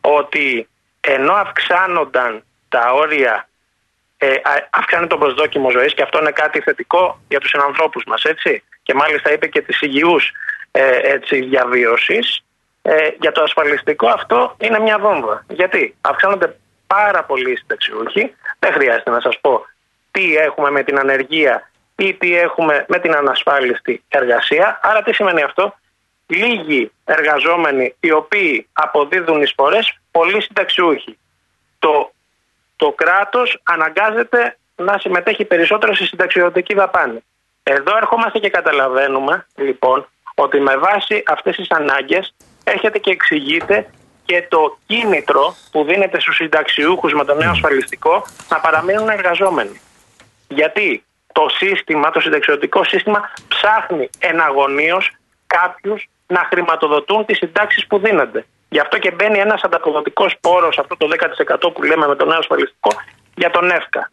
ότι ενώ αυξάνονταν τα όρια, ε, αυξάνει το προσδόκιμο ζωής και αυτό είναι κάτι θετικό για τους συνανθρώπους μας, έτσι. Και μάλιστα είπε και τη υγιούς ε, διαβίωση. Ε, για το ασφαλιστικό αυτό είναι μια βόμβα. Γιατί αυξάνονται πάρα πολλοί οι συνταξιούχοι. Δεν χρειάζεται να σας πω τι έχουμε με την ανεργία ή τι έχουμε με την ανασφάλιστη εργασία. Άρα τι σημαίνει αυτό; Λίγοι εργαζόμενοι οι οποίοι αποδίδουν εισφορές, πολλοί συνταξιούχοι. Το, το κράτος αναγκάζεται να συμμετέχει περισσότερο στη συνταξιοδοτική δαπάνη. Εδώ ερχόμαστε και καταλαβαίνουμε λοιπόν ότι με βάση αυτές τις ανάγκες έρχεται και εξηγείται και το κίνητρο που δίνεται στους συνταξιούχους με το νέο ασφαλιστικό να παραμείνουν εργαζόμενοι. Γιατί το σύστημα, το συνταξιωτικό σύστημα ψάχνει εναγωνίως κάποιους να χρηματοδοτούν τις συντάξεις που δίνονται. Γι' αυτό και μπαίνει ένας ανταποδοτικός πόρος, αυτό το 10% που λέμε με το νέο ασφαλιστικό, για τον ΕΦΚΑ.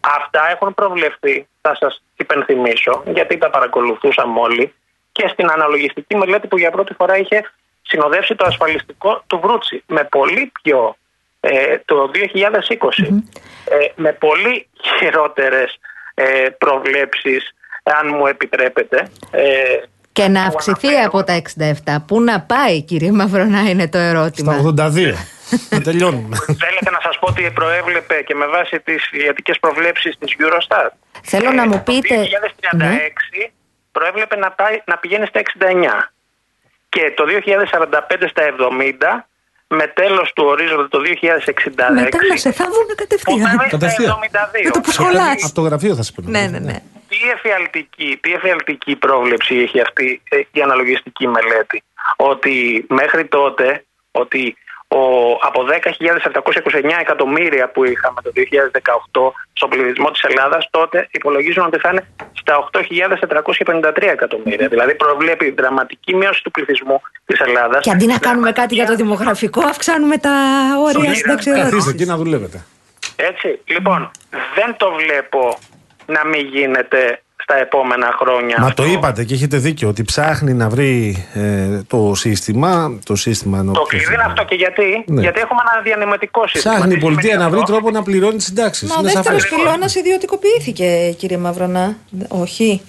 Αυτά έχουν προβλεφθεί, θα σας υπενθυμίσω, γιατί τα παρακολουθούσαμε όλοι, και στην αναλογιστική μελέτη που για πρώτη φορά είχε συνοδεύσει το ασφαλιστικό του Βρούτσι. Με πολύ πιο, ε, το 2020, ε, με πολύ χειρότερες ε, προβλέψεις, αν μου επιτρέπετε. Ε, και να αυξηθεί από τα 67. Πού να πάει, κύριε Μαυρονά, είναι το ερώτημα. Στα 82. να τελειώνουμε. Θέλετε να σας πω ότι προέβλεπε και με βάση τις ιατικές προβλέψεις της Eurostat. Θέλω να μου πείτε... Το 2036 ναι. προέβλεπε να, πάει, να πηγαίνει στα 69 και το 2045 στα 70 με τέλος του ορίζοντα το 2066. Μετάλλασε, θα βγουν κατευθείαν. [LAUGHS] Κατευθείαν. Με το που σχολάς. Από το γραφείο θα σε πει. Ναι, ναι, ναι. Τι εφιαλτική, τι εφιαλτική πρόβλεψη έχει αυτή ε, η αναλογιστική μελέτη; Ότι μέχρι τότε, ότι ο, από 10.729 εκατομμύρια που είχαμε το 2018 στον πληθυσμό της Ελλάδας τότε υπολογίζουν ότι θα είναι στα 8.453 εκατομμύρια. Δηλαδή προβλέπει δραματική μείωση του πληθυσμού της Ελλάδας. Και αντί να κάνουμε κάτι για το δημογραφικό αυξάνουμε τα όρια συνταξιοδότησης. Καθίστε εκεί να δουλεύετε. Έτσι. Λοιπόν, δεν το βλέπω να μην γίνεται στα επόμενα χρόνια. Μα το είπατε και έχετε δίκιο ότι ψάχνει να βρει ε, το σύστημα. Το, σύστημα το κλειδί είναι αυτό και γιατί; Ναι. Γιατί έχουμε ένα διανεμητικό σύστημα. Ψάχνει η πολιτεία να βρει τρόπο να πληρώνει τις συντάξεις. Μα ο δεύτερος πυλώνας ιδιωτικοποιήθηκε, κύριε Μαυρονά. Όχι.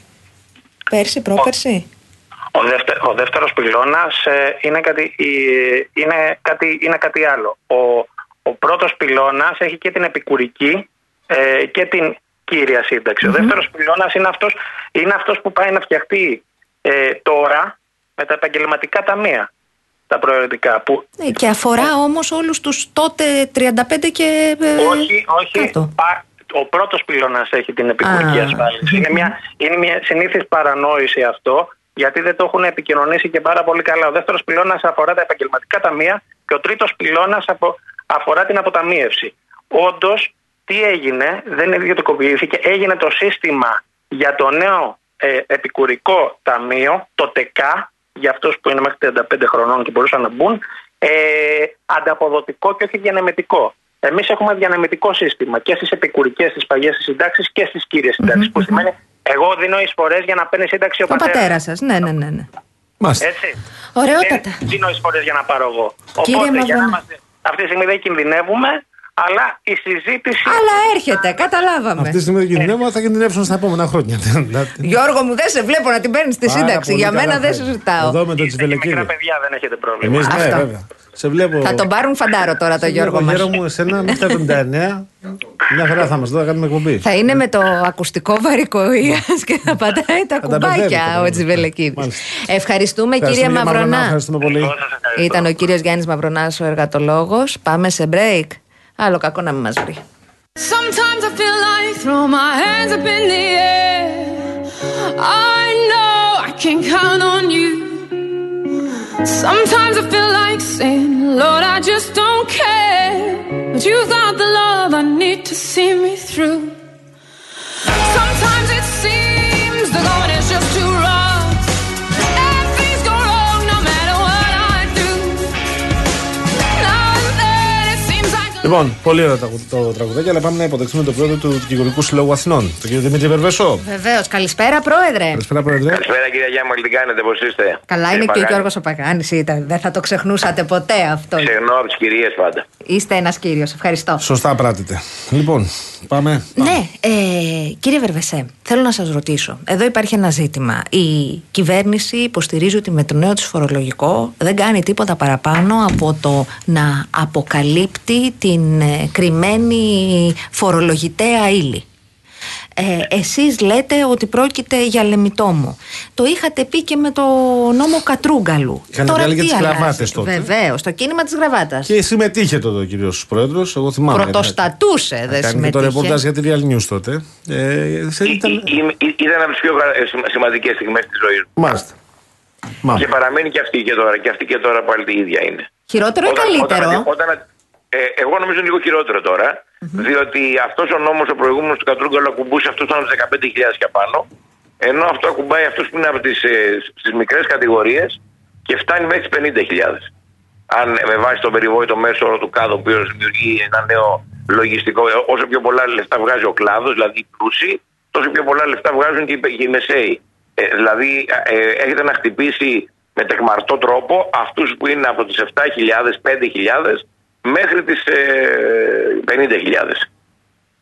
Πέρσι, πρόπερσι; Ο, δευτε, ο δεύτερος πυλώνας ε, είναι, κάτι, είναι, κάτι, είναι κάτι άλλο. Ο, ο πρώτος πυλώνας έχει και την επικουρική ε, και την κύρια σύνταξη. Mm-hmm. Ο δεύτερος πυλώνας είναι αυτό είναι αυτός που πάει να φτιαχτεί ε, τώρα με τα επαγγελματικά ταμεία. Τα προαιρετικά. Που... Ε, και αφορά ε, όμως όλους τους τότε 35 και. Ε, όχι, όχι. Ο πρώτος πυλώνας έχει την επικουρική ασφάλιση. Είναι μια, είναι μια συνήθις παρανόηση αυτό, γιατί δεν το έχουν επικοινωνήσει και πάρα πολύ καλά. Ο δεύτερος πυλώνας αφορά τα επαγγελματικά ταμεία και ο τρίτος πυλώνας αφορά την αποταμίευση. Όντως, τι έγινε, δεν ιδιωτικοποιήθηκε, έγινε το σύστημα για το νέο ε, επικουρικό ταμείο, το ΤΕΚΑ, για αυτούς που είναι μέχρι 35 χρονών και μπορούσαν να μπουν, ε, ανταποδοτικό και όχι διανεμετικό. Εμείς έχουμε διανεμητικό σύστημα και στις επικουρικές, στις παλιές συντάξεις και στις κύριες συντάξεις. Που σημαίνει εγώ δίνω εισφορές για να παίρνει σύνταξη ο, Ο πατέρας σας. Ναι, ναι, ναι. ναι. Μάλιστα. Έτσι. Ωραιότατα. Δεν δίνω εισφορές για να πάρω εγώ. Κύριε Οπότε για να Μαυρονα. είμαστε, αυτή τη στιγμή δεν κινδυνεύουμε, αλλά η συζήτηση. Αλλά έρχεται, καταλάβαμε. Αυτή τη στιγμή δεν κινδυνεύουμε, θα κινδυνεύσουν στα επόμενα χρόνια. [LAUGHS] Γιώργο μου, δεν σε βλέπω να την παίρνεις στη Πάρα σύνταξη. πολύ Για καλά μένα δεν φαίνεται. συζητάω. Εδώ με τον Είστε και Τσιβελεκίδη. μικρά παιδιά, δεν έχετε πρόβλημα. Εμείς ναι, Αυτό. βέβαια. Σε βλέπω. Θα τον πάρουν φαντάρο τώρα το σε Γιώργο βλέπω, μας. Γιώργο μου, εσένα μέχρι τα 79. Μια χαρά θα είμαστε εδώ, θα κάνουμε εκπομπή. Θα είναι με το ακουστικό βαρικοεία και θα πατάει τα Θα τα μπερδεύει, κουμπάκια θα τα ο μπερδεύει. Τζιβελεκίδη. Μάλιστα. Ευχαριστούμε, κύριε Ευχαριστούμε, κύριε Μαυρονά. Ευχαριστούμε πολύ. Εγώ σας ευχαριστώ. Ήταν ο κύριος Γιάννης Μαυρονάς, ο εργατολόγος. Πάμε σε break. Άλλο κακό να μην μα βρει. Sometimes I feel like throw my hands up in the air. I know I can count on you. Sometimes I feel like saying, Lord, I just don't care. But you've got the love I need to see me through. Sometimes it seems the going is just too rough. Λοιπόν, πολύ ωραίο το, το τραγουδάκι, αλλά πάμε να υποδεχθούμε τον πρόεδρο του Δικηγορικού Συλλόγου Αθηνών, τον κύριο Δημήτρη Βερβεσό. Βεβαίως. Καλησπέρα, Πρόεδρε. Καλησπέρα, πρόεδρε. Καλησπέρα κυρία Γιάννη, τι κάνετε, πώς είστε; Καλά Κύριε είναι και ο Παγάνη. Γιώργος ο Παγάνης ήταν. Δεν θα το ξεχνούσατε ποτέ αυτό. Ξεχνώ από τις κυρίες πάντα. Είστε ένας κύριος. Ευχαριστώ. Σωστά πράτητε. Λοιπόν, πάμε. Ναι, ε, κύριε Βερβεσέ, θέλω να σας ρωτήσω. Εδώ υπάρχει ένα ζήτημα. Η κυβέρνηση υποστηρίζει ότι με το νέο της φορολογικό δεν κάνει τίποτα παραπάνω από το να αποκαλύπτει την ε, κρυμμένη φορολογητέα ύλη. Ε, εσείς λέτε ότι πρόκειται για λεμιτόμο. Το είχατε πει και με το νόμο Κατρούγκαλου. Είχαν βγάλει και τις αλλάζει; γραβάτες τότε. Βεβαίως, το κίνημα της γραβάτας. Και συμμετείχε τότε ο κύριος πρόεδρος, εγώ θυμάμαι. Πρωτοστατούσε, δεν Κάνει και το συμμετείχε. ρεπορτάζ για τη Real News τότε. Ε, σε- ήταν... Ή- ή- ή- Ήταν από τις πιο σημαντικές στιγμές της ζωής μου. Μάλιστα. Μα. Και παραμένει και αυτή και τώρα. Και αυτή και τώρα πάλι τη ίδια είναι. Χειρότερο ή Όταν- καλύτερο; όταν- όταν- ε, εγώ νομίζω είναι λίγο χειρότερο τώρα, διότι αυτός ο νόμος, ο προηγούμενος του Κατρούγκαλου, ακουμπούσε αυτούς των 15.000 και πάνω, ενώ αυτό ακουμπάει αυτούς που είναι από τις στις μικρές κατηγορίες και φτάνει μέχρι τις 50.000. Αν ε, με βάση τον περιβόητο μέσο όρο του ΚΑΔ, ο οποίος δημιουργεί ένα νέο λογιστικό, ε, όσο πιο πολλά λεφτά βγάζει ο κλάδος, δηλαδή οι πλούσιοι, τόσο πιο πολλά λεφτά βγάζουν και οι, και οι μεσαίοι. Ε, δηλαδή ε, έχετε να χτυπήσει με τεκμαρτό τρόπο αυτούς που είναι από τις 7.000, 5.000 μέχρι τις ε, 50.000.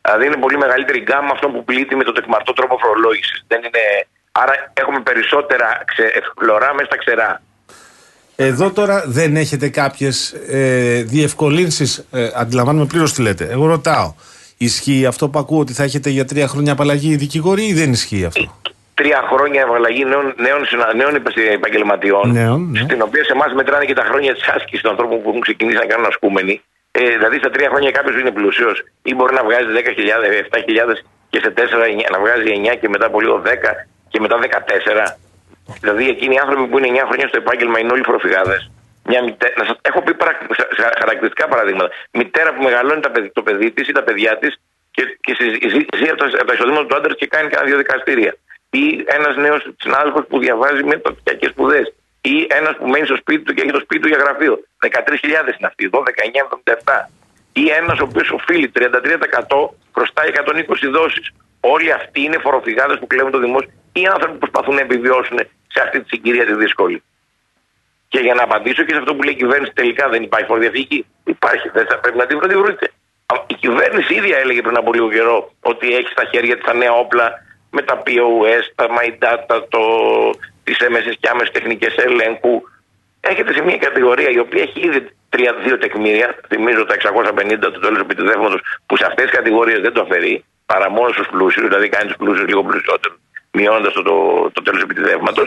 Δηλαδή είναι πολύ μεγαλύτερη γκάμα αυτό που πλήττει με το τεκμαρτό τρόπο φορολόγησης. Δεν είναι... Άρα έχουμε περισσότερα ξε... χλωρά μέσα στα ξερά. Εδώ τώρα δεν έχετε κάποιες ε, διευκολύνσεις. Ε, αντιλαμβάνομαι πλήρως τι λέτε. Εγώ ρωτάω. Ισχύει αυτό που ακούω ότι θα έχετε για τρία χρόνια απαλλαγή δικηγόροι ή δεν ισχύει αυτό; Τρία χρόνια απαλλαγή νέων, νέων, συνα- νέων επαγγελματιών, Νέων, ναι. στην οποία σε εμάς μετράνε και τα χρόνια της άσκησης των ανθρώπων που έχουν ξεκινήσει να κάνουν ασκούμενοι. Ε, δηλαδή στα τρία χρόνια κάποιος που είναι πλουσίο ή μπορεί να βγάζει 10.000, 7.000 και σε 4 να βγάζει 9 και μετά από λίγο 10 και μετά 14. Δηλαδή εκείνοι οι άνθρωποι που είναι 9 χρόνια στο επάγγελμα είναι όλοι φοροφυγάδε. Μια μητέ... να σας... Έχω πει παρα... σε- σε χαρακτηριστικά παραδείγματα. Μητέρα που μεγαλώνει τα παιδι- το παιδί της ή τα παιδιά της και, και ζει, ζει- ζει από, τα, από τα εισοδήματα του άντρας και κάνει κάνα δύο δικαστήρια. Ή ένας νέος συνάδελφος που διαβάζει με πρωτοτυπιακέ σπουδές. Ή ένας που μένει στο σπίτι του και έχει το σπίτι του για γραφείο. 13.000 είναι αυτοί, 12.977. Ή ένας ο οποίος οφείλει 33% χρωστάει 120 δόσεις. Όλοι αυτοί είναι φοροφυγάδες που κλέβουν το δημόσιο ή άνθρωποι που προσπαθούν να επιβιώσουν σε αυτή τη συγκυρία τη δύσκολη. Και για να απαντήσω και σε αυτό που λέει η κυβέρνηση, τελικά δεν υπάρχει φοροδιαφυγή. Υπάρχει, δεν θα πρέπει να την βρείτε. Η κυβέρνηση ίδια έλεγε πριν από λίγο καιρό ότι έχει στα χέρια της τα νέα όπλα με τα POS, τα My Data, το, τις έμεσες και άμεσες τεχνικές ελέγχου. Έχετε σε μια κατηγορία η οποία έχει ήδη τρία, δύο τεκμήρια, θυμίζω τα 650 του τέλους επιτεδεύματο, που σε αυτές τις κατηγορίες δεν το αφαιρεί, παρά μόνο στους πλούσιους, δηλαδή κάνει τους πλούσιους λίγο πλουσιότερους, μειώνοντας το, το, το τέλος επιτεδεύματο.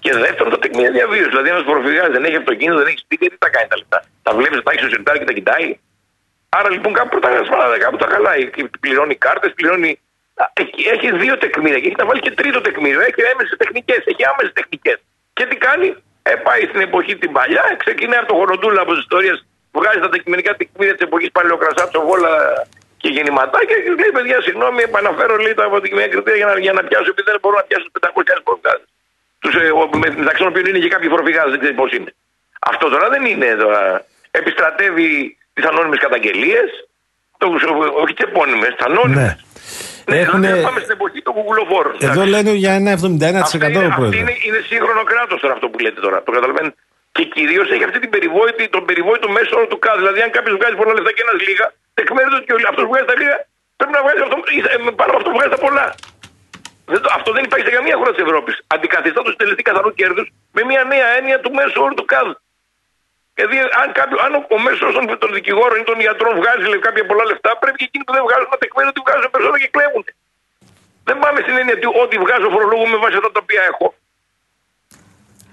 Και δεύτερον, τα τεκμήρια διαβίωσης. Δηλαδή, ένας φοροφυγάς δεν έχει αυτοκίνητο, δεν έχει σπίτι, τι τα κάνει τα λεφτά. Τα βλέπεις, τα έχεις στο σιρτάρι και τα κοιτάει. Άρα λοιπόν κάπου τα, κάπου τα χαλάει. Και Πληρώνει κάρτες, πληρώνει. Α, Έχει, έχει δύο τεκμήρια και έχει να βάλει και τρίτο τεκμήριο. Έχει έμεσες τεχνικές, έχει άμεσες τεχνικές. Και τι κάνει, ε, πάει στην εποχή την παλιά, ξεκινάει από το χωροντούλα από τις ιστορίες, βγάζει τα τεκμηρικά τεκμήρια της εποχής Παλαιοκρασάτσο, Βόλα και γεννηματάκια και λέει: Παιδιά, συγγνώμη, επαναφέρω λίγο τα αποτυχημένα κριτήρια για να, για να πιάσω, επειδή δεν μπορώ να πιάσω τους 500 φοροφυγάδε. Τους, ε, ο- με- μεταξύ των οποίων είναι και κάποιοι φοροφυγάδε, δεν ξέρει πώς είναι. Αυτό τώρα δεν είναι τώρα. Επιστρατεύει τις ανώνυμες καταγγελίες, τους, όχι τι επώνυμες, τα ανώνυμες. Ναι. Ναι, Έχουνε- δηλαδή πάμε στην εποχή των κουκουλοφόρων. Εδώ εντάξει. λένε για ένα 71% Αυτή είναι, αυτή πρόεδρε. είναι, είναι σύγχρονο κράτος τώρα αυτό που λέτε τώρα. Το καταλαβαίνετε. Και κυρίως έχει αυτή την περιβόητη, τον περιβόητο μέσο όρο του ΚΑΔ. Δηλαδή, αν κάποιος βγάζει πολλά λεφτά και ένας λίγα, τεκμέρεται ότι αυτός που βγάζει τα λίγα πρέπει να βγάζει αυτό, ε, πάνω από αυτό που βγάζει τα πολλά. Δεν το- αυτό δεν υπάρχει σε καμία χώρα της Ευρώπης. Αντικαθιστά το συντελεστή καθαρού κέρδους με μια νέα έννοια του μέσου όρου του ΚΑΔ. Δηλαδή, αν, κάποιο, αν ο, ο μέσος όρο των δικηγόρων ή των ιατρών βγάζει λέει, κάποια πολλά λεφτά, πρέπει και εκείνοι που δεν βγάζουν να τεκμέρουν ότι βγάζουν περισσότερα και κλέβουν. Δεν πάμε στην έννοια ότι ό,τι βγάζω φορολογώ με βάση αυτά τα οποία έχω.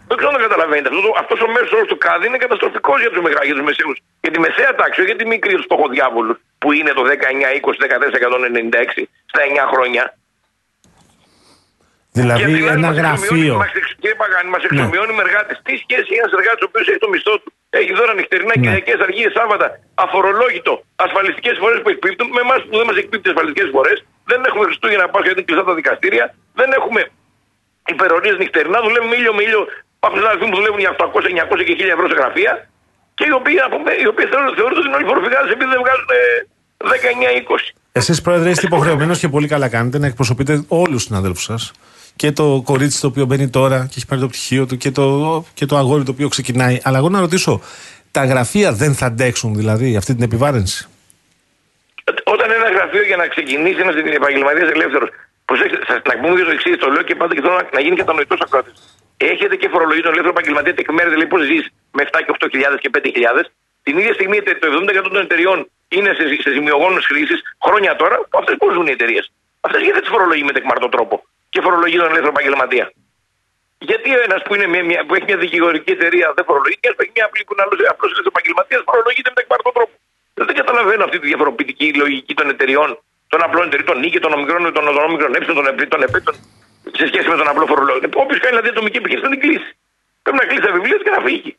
Δεν ξέρω αν το καταλαβαίνετε. Αυτό αυτός ο μέσος όρο του ΚΑΔ είναι καταστροφικός για τους για τους μεσαίους. Για τη μεσαία τάξη, όχι για τη μικρή τους στοχοδιάβολου που είναι το 19, 20, 14, 196 στα 9 χρόνια. Δηλαδή Γιατί, ένα μας εξομοιώνει- γραφείο. μας εξ- Κύριε Παγάνη, μας Ναι. εξομοιώνει με εργάτε. Τι σχέση έχει ένας εργάτης ο οποίος έχει το μισθό του, έχει δώρα νυχτερινά, Ναι. Κυριακές, αργίες, Σάββατα, αφορολόγητο, ασφαλιστικές φορές που εκπίπτουν, με εμάς που δεν μας εκπίπτει ασφαλιστικές φορές, δεν έχουμε Χριστούγεννα Πάσχα γιατί είναι κλειστά τα δικαστήρια, δεν έχουμε υπερορίες νυχτερινά, δουλεύουμε ήλιο με ήλιο. Υπάρχουν συνάδελφοι που δουλεύουν για 800, 900 και 1000 ευρώ σε γραφεία και οι οποίοι, να πούμε, οι οποίοι θεωρούν, θεωρούν ότι είναι όλοι φοροφυγάδες επειδή δεν βγάζουν ε, 19-20. Εσείς, Πρόεδρε, είστε υποχρεωμένος και πολύ καλά κάνετε να εκπροσωπείτε όλους τους συναδέλφους σας. Και το κορίτσι το οποίο μπαίνει τώρα και έχει πάρει το πτυχίο του και το, και το αγόρι το οποίο ξεκινάει. Αλλά εγώ να ρωτήσω, τα γραφεία δεν θα αντέξουν δηλαδή αυτή την επιβάρυνση; Όταν ένα γραφείο για να ξεκινήσει ένας επαγγελματίας ελεύθερος. Προσέξτε, σας- να πούμε και το εξής, το λέω και πάντα και θέλω να, να γίνει κατανοητός ακροατής. Έχετε και φορολογεί τον ελεύθερο επαγγελματία τεκμέρετε λέει πώς ζεις με 7 και 8.000 και 5.000. Την ίδια στιγμή το 70% των εταιριών είναι σε, σε ζημιογόνους χρήσει χρόνια τώρα που αυτές πώς ζουν οι εταιρείες. Αυτές γιατί τις φορολογεί με τεκμαρτό τρόπο; Και φορολογεί τον ελεύθερο επαγγελματία. Γιατί ένας που, είναι μια, μια, που έχει μια δικηγορική εταιρεία δεν φορολογεί και ένα που έχει μια απλή που είναι άλλος- απλός ελεύθερος επαγγελματίας φορολογείται με τεκμαρτό τρόπο. Δεν καταλαβαίνω αυτή τη διαφοροποιητική λογική των εταιριών, των απλών εταιριών, των νίκη, των ομικρών, των οδονόμικρων έψεων, των επί, των επέτων, σε σχέση με τον απλό φορολόγο. Όποιος κάνει δηλαδή ατομική επιχείρηση θα την κλείσει. Πρέπει να κλείσει τα βιβλία του και να φύγει.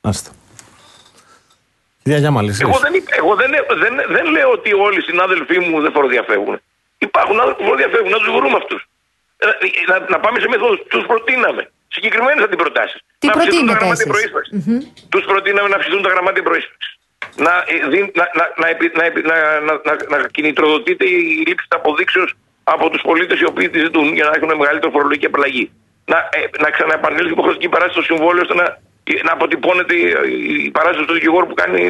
Άστα. Κυρία Γιάμαλη, εσείς. Εγώ, δεν, είπα- εγώ δεν, δεν, δεν λέω ότι όλοι οι συνάδελφοί μου δεν φοροδιαφεύγουν. Υπάρχουν άνθρωποι που φοροδιαφεύγουν, να τους βρούμε αυτούς. Να, να πάμε σε μέθοδο, τους προτείναμε. Συγκεκριμένε αντιπροτάσει. Τι να αυξηθούν τα προτείνετε γραμμάτια εσείς; προείσπραξη. Τους προτείναμε να αυξηθούν τα γραμμάτια προείσπραξη. Να, ε, δι- να, να, να, επι- να, επι- να, να, να, να κινητροδοτείται η λήψη αποδείξεως από τους πολίτες οι οποίοι τη ζητούν για να έχουν μεγαλύτερη φορολογική απαλλαγή. Να, ε, να ξαναεπανέλθει η υποχρεωτική παράσταση στο συμβόλαιο ώστε να, να αποτυπώνεται η, η παράσταση του δικηγόρου που κάνει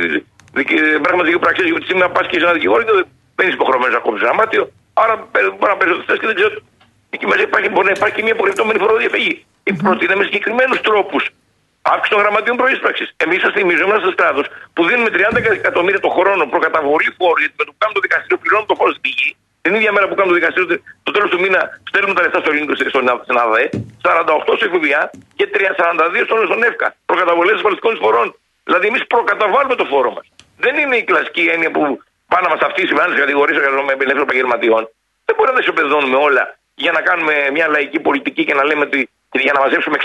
δικη- πράγματα δικαιού πραξίε. Γιατί σήμερα πας και σε ένα δικηγόρο και δεν- δεν είσαι υποχρεωμένος να κόψεις ένα μάτιο. Άρα πε- μπορεί να παίζει ό,τι θες και δεν ξέρω. Εκεί μέσα υπάρχει, μπορεί να υπάρχει και μια απορριπτόμενη φοροδιαφυγή. Mm-hmm. Προτείναμε συγκεκριμένους τρόπους αύξηση των γραμματείων προείσπραξης. Εμείς σας θυμίζω, είμαστε στράτο που δίνουμε 30 εκατομμύρια το χρόνο προκαταβολή φόρου γιατί με το που κάνουμε το δικαστήριο πληρώνουμε το φόρο στην πηγή. Την ίδια μέρα που κάνουμε το δικαστήριο, το τέλος του μήνα στέλνουμε τα λεφτά στο ελληνικό στον στην ΑΔΕ, 48 στο ΕΦΒΙΑ και 42 στον στον ΕΦΚΑ. Προκαταβολές ασφαλιστικών εισφορών. Δηλαδή εμείς προκαταβάλουμε το φόρο μας. Δεν είναι η κλασική έννοια που πάνε να μας ταυτίσει με άλλε κατηγορίες ελεύθερων επαγγελματιών. Δεν μπορεί να τα ισοπεδώνουμε όλα για να κάνουμε μια λαϊκή πολιτική και να λέμε ότι για να μαζέψουμε 600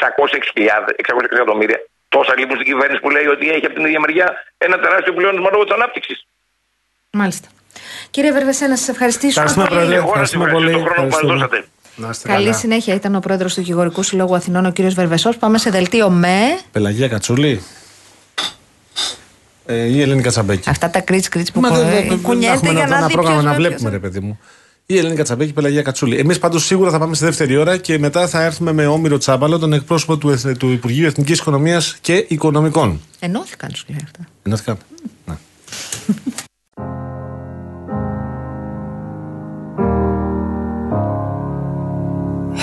600 εκατομμύρια. Τόσα λείπουν στην κυβέρνηση που λέει ότι έχει από την ίδια μεριά ένα τεράστιο πλεόνασμα λόγω της ανάπτυξης. Μάλιστα. Κύριε Βερβεσέ, να σας ευχαριστήσουμε Ευχαριστούμε, πολύ. Πρόεδρε. Εγώ να Ευχαριστούμε σας ευχαριστώ πολύ. τον χρόνο που μας Ευχαριστούμε. δώσατε. Να είστε Καλή καλά. συνέχεια. Ήταν ο πρόεδρος του Δικηγορικού Συλλόγου Αθηνών, ο κύριος Βερβεσός. Πάμε σε δελτίο με. Πελαγία Κατσούλη. Ε, ή Ελένη Κατσαμπέκη. Αυτά τα κρίτς κρίτς που Μα δεν- κο- δεν- δεν κουνιέται έχουμε για ένα- να ένα δει πρόγραμμα ποιος να με βλέπουμε, ποιος. ρε παιδί μου. Η Ελένη Κατσαμπέκη, η Πελαγία Κατσούλη. Εμείς πάντως σίγουρα θα πάμε στη δεύτερη ώρα και μετά θα έρθουμε με Όμηρο Τσάμπαλο, τον εκπρόσωπο του, Εθ- του Υπουργείου Εθνικής Οικονομίας και Οικονομικών. Ενώθηκαν, σου λέει αυτά. Ενώθηκα. Ναι.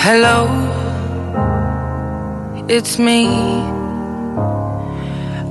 Hello, it's me.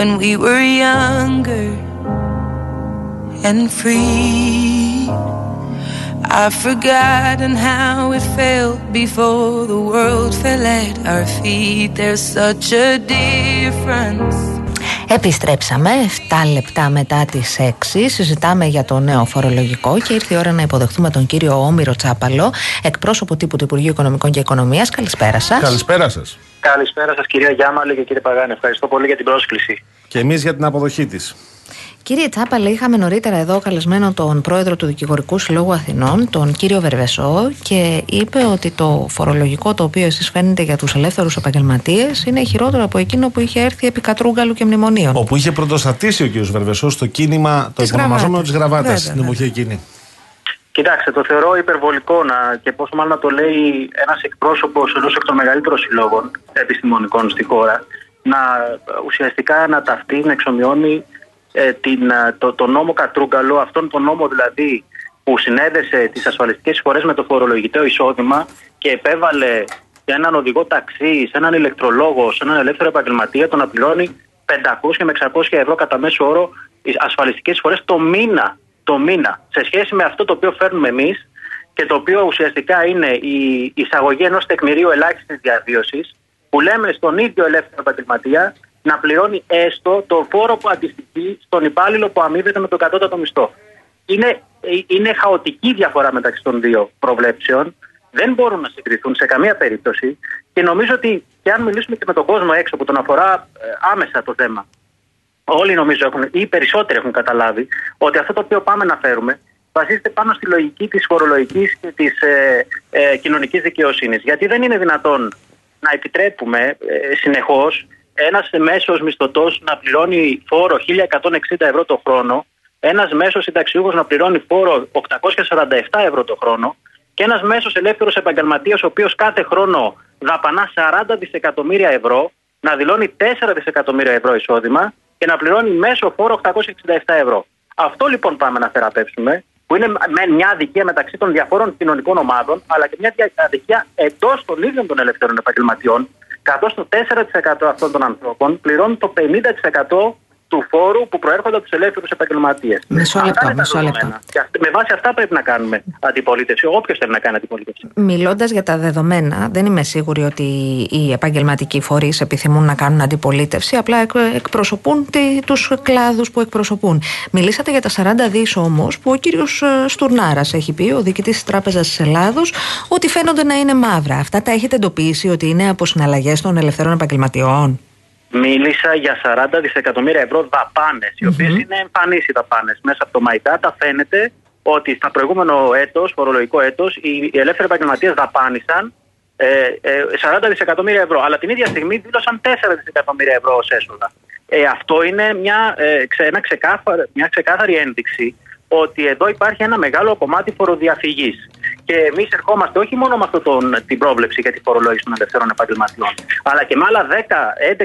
when we were younger and free. I've forgotten how it felt before the world fell at our feet. There's such a difference. Επιστρέψαμε 7 λεπτά μετά τις 6. Συζητάμε για το νέο φορολογικό και ήρθε η ώρα να υποδεχθούμε τον κύριο Όμηρο Τσάπαλο, εκπρόσωπο τύπου του Υπουργείου Οικονομικών και Οικονομίας. Καλησπέρα σας. Καλησπέρα σας. Καλησπέρα σας, κυρία Γιάμαλη και κύριε Παγάνη. Ευχαριστώ πολύ για την πρόσκληση. Και εμείς για την αποδοχή της. Κύριε Τσάπαλε, είχαμε νωρίτερα εδώ καλεσμένο τον πρόεδρο του Δικηγορικού Συλλόγου Αθηνών, τον κύριο Βερβεσό, και είπε ότι το φορολογικό το οποίο εσείς φαίνεται για τους ελεύθερους επαγγελματίες είναι χειρότερο από εκείνο που είχε έρθει επί Κατρούγκαλου και Μνημονίων. Όπου είχε πρωτοστατήσει ο κ. Βερβεσό στο κίνημα το Της επωνομαζόμενο της γραβάτας. γραβάτα Βέβαια, την εποχή εκείνη. Κοιτάξτε, το θεωρώ υπερβολικό να, και πόσο μάλλον να το λέει ένας εκπρόσωπος ενός εκ των μεγαλύτερων συλλόγων επιστημονικών στη χώρα, να ε, ουσιαστικά να ταυτεί, να εξομοιώνει ε, την, ε, το, το νόμο Κατρούγκαλο, αυτόν τον νόμο δηλαδή που συνέδεσε τις ασφαλιστικές εισφορές με το φορολογητέο εισόδημα και επέβαλε σε έναν οδηγό ταξί, σε έναν ηλεκτρολόγο, σε έναν ελεύθερο επαγγελματία το να πληρώνει 500 με 600 ευρώ κατά μέσο όρο οι ασφαλιστικές εισφορές το μήνα. Το μήνα. Σε σχέση με αυτό το οποίο φέρνουμε εμείς και το οποίο ουσιαστικά είναι η εισαγωγή ενός τεκμηρίου ελάχιστης διαβίωσης που λέμε στον ίδιο ελεύθερο επαγγελματία να πληρώνει έστω το φόρο που αντιστοιχεί στον υπάλληλο που αμείβεται με τον κατώτατο μισθό. Είναι, είναι χαοτική η διαφορά μεταξύ των δύο προβλέψεων. Δεν μπορούν να συγκριθούν σε καμία περίπτωση και νομίζω ότι και αν μιλήσουμε και με τον κόσμο έξω που τον αφορά ε, άμεσα το θέμα, όλοι νομίζω έχουν, ή οι περισσότεροι έχουν καταλάβει ότι αυτό το οποίο πάμε να φέρουμε βασίζεται πάνω στη λογική της φορολογικής και της ε, ε, κοινωνικής δικαιοσύνης. Γιατί δεν είναι δυνατόν να επιτρέπουμε ε, συνεχώς ένας μέσος μισθωτός να πληρώνει φόρο 1160 ευρώ το χρόνο, ένας μέσος συνταξιούχος να πληρώνει φόρο 847 ευρώ το χρόνο και ένας μέσος ελεύθερος επαγγελματίας ο οποίος κάθε χρόνο δαπανά 40 δισεκατομμύρια ευρώ να δηλώνει 4 δισεκατομμύρια ευρώ εισόδημα και να πληρώνει μέσο φόρο 867 ευρώ. Αυτό λοιπόν πάμε να θεραπεύσουμε, που είναι με μια αδικία μεταξύ των διαφόρων κοινωνικών ομάδων, αλλά και μια δια- αδικία εντός των ίδιων των ελευθερών επαγγελματιών, καθώς το 4% αυτών των ανθρώπων πληρώνουν το 50% του φόρου που προέρχονται από τους ελεύθερους επαγγελματίες. Μισό λεπτό, μισό λεπτό. Και αυ- με βάση αυτά πρέπει να κάνουμε αντιπολίτευση. Όποιος θέλει να κάνει αντιπολίτευση. Μιλώντας για τα δεδομένα, δεν είμαι σίγουρη ότι οι επαγγελματικοί φορείς επιθυμούν να κάνουν αντιπολίτευση, απλά εκ- εκπροσωπούν τους κλάδους που εκπροσωπούν. Μιλήσατε για τα 40 δις όμως, που ο κύριος Στουρνάρας έχει πει, ο διοικητής της Τράπεζας της Ελλάδος, ότι φαίνονται να είναι μαύρα. Αυτά τα έχετε εντοπίσει ότι είναι από συναλλαγές των ελευθερών επαγγελματιών; Μίλησα για 40 δισεκατομμύρια ευρώ δαπάνες, οι οποίες είναι εμφανεί οι δαπάνες. Μέσα από το MyData φαίνεται ότι στα προηγούμενο έτος, φορολογικό έτος, οι ελεύθεροι επαγγελματίες δαπάνησαν ε, ε, 40 δισεκατομμύρια ευρώ. Αλλά την ίδια στιγμή δήλωσαν 4 δισεκατομμύρια ευρώ ως έσοδα. Ε, αυτό είναι μια, ε, ξε- ένα ξεκάθαρο, μια ξεκάθαρη ένδειξη ότι εδώ υπάρχει ένα μεγάλο κομμάτι φοροδιαφυγής. Και εμείς ερχόμαστε όχι μόνο με αυτή την πρόβλεψη για τη φορολόγηση των ελευθερών επαγγελματιών, αλλά και με άλλα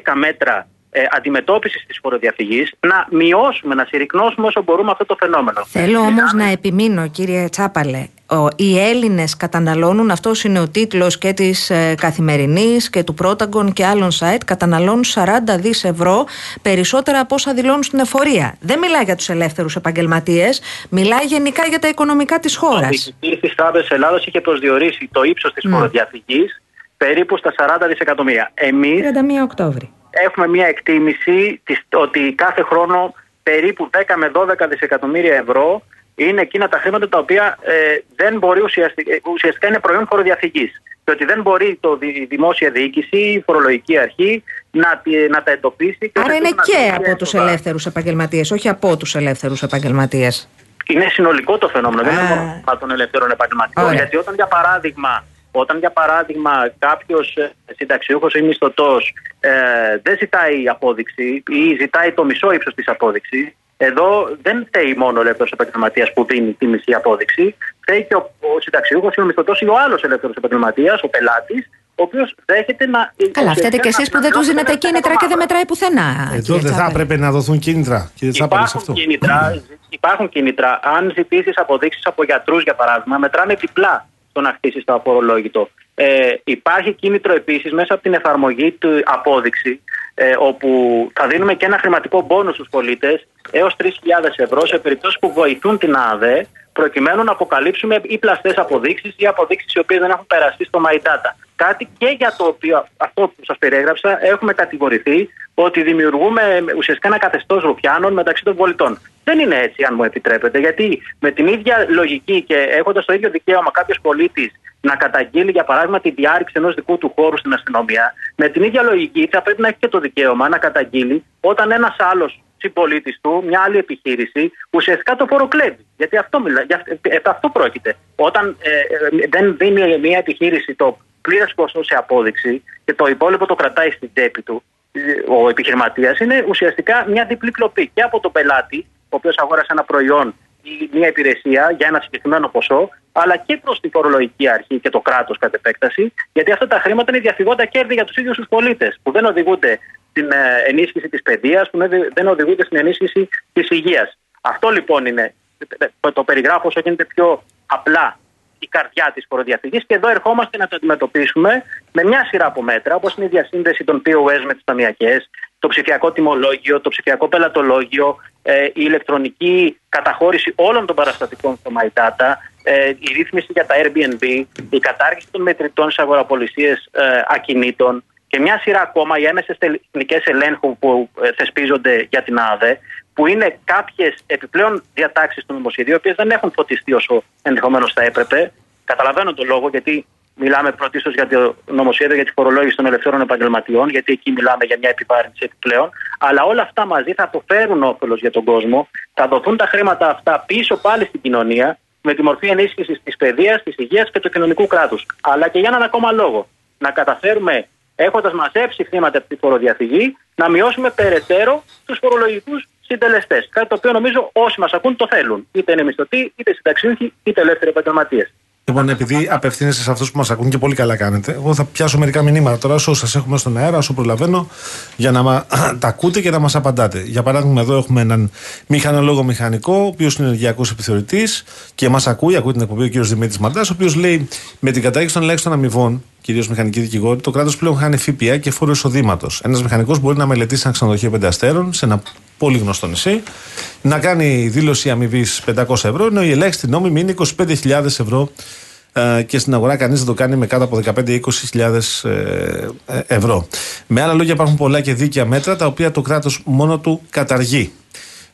10-11 μέτρα ε, αντιμετώπισης της φοροδιαφυγής να μειώσουμε, να συρρυκνώσουμε όσο μπορούμε αυτό το φαινόμενο. Θέλω όμως να επιμείνω, κύριε Τσάπαλε. Ο, οι Έλληνες καταναλώνουν, αυτός είναι ο τίτλος και της ε, Καθημερινής και του Πρόταγκον και άλλων site, καταναλώνουν 40 δις ευρώ περισσότερα από όσα δηλώνουν στην εφορία. Δεν μιλάει για τους ελεύθερους επαγγελματίες, μιλάει γενικά για τα οικονομικά της χώρας. Ο διοικητή της Τράπεζα Ελλάδος είχε προσδιορίσει το ύψος της Ναι. φοροδιαφυγής περίπου στα 40 δισεκατομμύρια. Εμεί 31 Οκτώβρη. Έχουμε μια εκτίμηση της, ότι κάθε χρόνο περίπου 10 με 12 δισεκατομμύρια ευρώ είναι εκείνα τα χρήματα τα οποία ε, δεν μπορεί ουσιαστικά, ουσιαστικά είναι προϊόν φοροδιαφυγής. Και ότι δεν μπορεί το, δη- η δημόσια διοίκηση, η φορολογική αρχή να, τη- να τα εντοπίσει. Και Άρα όχι είναι να και δώσει από τους έσοδα. ελεύθερους επαγγελματίες, όχι από τους ελεύθερους επαγγελματίες. Είναι συνολικό το φαινόμενο, δεν είναι Α. μόνο θέμα των ελευθερών επαγγελματιών. Ωραία. Γιατί όταν για παράδειγμα, όταν για παράδειγμα κάποιος συνταξιούχος ή μισθωτός ε, δεν ζητάει απόδειξη ή ζητάει το μισό ύψος της απόδειξης, εδώ δεν φταίει μόνο ο ελεύθερος επαγγελματίας που δίνει τη μισή απόδειξη. Φταίει και ο, ο συνταξιούχος ή ο μισθωτός ή ο άλλος ελεύθερος επαγγελματίας, ο πελάτης, ο οποίος δέχεται να. Καλά, φταίτε και εσείς που δεν τους δίνετε κίνητρα και δεν μετράει πουθενά. Εδώ κύριε δεν θα Τσάπαλε. έπρεπε να δοθούν κίνητρα, κύριε Τσάπαλη, σε Υπάρχουν αυτό. κίνητρα, υπάρχουν κίνητρα. Αν ζητήσεις αποδείξεις από γιατρούς, για παράδειγμα, μετράνε διπλά το να χτίσει το αφορολόγητο. Ε, υπάρχει κίνητρο επίσης μέσα από την εφαρμογή του απόδειξη, ε, όπου θα δίνουμε και ένα χρηματικό πόνο στους πολίτες έως 3.000 ευρώ σε περιπτώσεις που βοηθούν την ΑΔΕ προκειμένου να αποκαλύψουμε ή πλαστές αποδείξεις ή αποδείξεις οι οποίες δεν έχουν περαστεί στο MyData. Κάτι και για το οποίο αυτό που σας περιέγραψα έχουμε κατηγορηθεί ότι δημιουργούμε ουσιαστικά ένα καθεστώς ρουφιάνων μεταξύ των πολιτών. Δεν είναι έτσι, αν μου επιτρέπετε, γιατί με την ίδια λογική και έχοντας το ίδιο δικαίωμα κάποιος πολίτης να καταγγείλει, για παράδειγμα, τη διάρρηξη ενός δικού του χώρου στην αστυνομία, με την ίδια λογική θα πρέπει να έχει και το δικαίωμα να καταγγείλει όταν ένας άλλος συμπολίτης του, μια άλλη επιχείρηση, ουσιαστικά το φοροκλέβει. Γιατί αυτό, μιλά, για, ε, αυτό πρόκειται. Όταν ε, ε, δεν δίνει μια επιχείρηση το πλήρες ποσό σε απόδειξη και το υπόλοιπο το κρατάει στην τσέπη του, ε, ο επιχειρηματίας, είναι ουσιαστικά μια διπλή κλοπή και από τον πελάτη, ο οποίος αγόρασε ένα προϊόν ή μια υπηρεσία για ένα συγκεκριμένο ποσό, αλλά και προς την φορολογική αρχή και το κράτος κατ' επέκταση, γιατί αυτά τα χρήματα είναι διαφυγόντα κέρδη για τους ίδιους τους πολίτες, που δεν οδηγούνται στην ε, ενίσχυση της παιδείας, που δεν- δεν οδηγούνται στην ενίσχυση της υγείας. Αυτό λοιπόν είναι, ε, το περιγράφω όσο γίνεται πιο απλά η καρδιά της φοροδιαφυγής και εδώ ερχόμαστε να το αντιμετωπίσουμε με μια σειρά από μέτρα, όπως είναι η διασύνδεση των POS με τις ταμιακές, το ψηφιακό τιμολόγιο, το ψηφιακό πελατολόγιο, ε, η ηλεκτρονική καταχώρηση όλων των παραστατικών στο My Data, ε, η ρύθμιση για τα Airbnb, η κατάργηση των μετρητών σε αγοραπολισίες ε, ακινήτων και μια σειρά ακόμα οι έμεσες τεχνικές ελέγχου που ε, θεσπίζονται για την ΑΔΕ, που είναι κάποιες επιπλέον διατάξεις του νομοσχεδίου, οι οποίες δεν έχουν φωτιστεί όσο ενδεχομένως θα έπρεπε. Καταλαβαίνω τον λόγο, γιατί μιλάμε πρωτίστω για το νομοσχέδιο για τη φορολόγηση των ελευθέρων επαγγελματιών, γιατί εκεί μιλάμε για μια επιβάρυνση επιπλέον. Αλλά όλα αυτά μαζί θα αποφέρουν όφελος για τον κόσμο, θα δοθούν τα χρήματα αυτά πίσω πάλι στην κοινωνία, με τη μορφή ενίσχυσης της παιδείας, της υγείας και του κοινωνικού κράτους. Αλλά και για έναν ακόμα λόγο. Να καταφέρουμε, έχοντας μαζέψει χρήματα από τη φοροδιαφυγή, να μειώσουμε περαιτέρω τους φορολογικούς συντελεστές. Κάτι το οποίο νομίζω όσοι μας ακούν το θέλουν. Είτε είναι μισθωτοί, είτε συνταξιούχοι, είτε ελεύθεροι επαγγελματίες. Λοιπόν, επειδή απευθύνεστε σε αυτούς που μας ακούν και πολύ καλά κάνετε, εγώ θα πιάσω μερικά μηνύματα τώρα όσο σας έχουμε στον αέρα, όσο προλαβαίνω, για να μα, [CLEARS THROAT] τα ακούτε και να μας απαντάτε. Για παράδειγμα, εδώ έχουμε έναν μηχανολόγο μηχανικό, ο οποίος είναι ενεργειακός επιθεωρητής και μας ακούει, ακούει την εκπομπή ο κ. Δημήτρης Μαντάς, ο οποίος λέει με την κατάργηση των ελάχιστων αμοιβών, κυρίως μηχανικοί δικηγόροι, το κράτος πλέον χάνει ΦΠΑ και φόρο εισοδήματος. Ένας μηχανικός μπορεί να μελετήσει ένα ξενοδοχείο πέντε αστέρων σε ένα πολύ γνωστό νησί, να κάνει δήλωση αμοιβή 500 ευρώ, ενώ η ελάχιστη νόμη μείνει 25.000 ευρώ ε, και στην αγορά κανείς δεν το κάνει με κάτω από 15-20 ε, ευρώ. Με άλλα λόγια υπάρχουν πολλά και δίκαια μέτρα τα οποία το κράτος μόνο του καταργεί.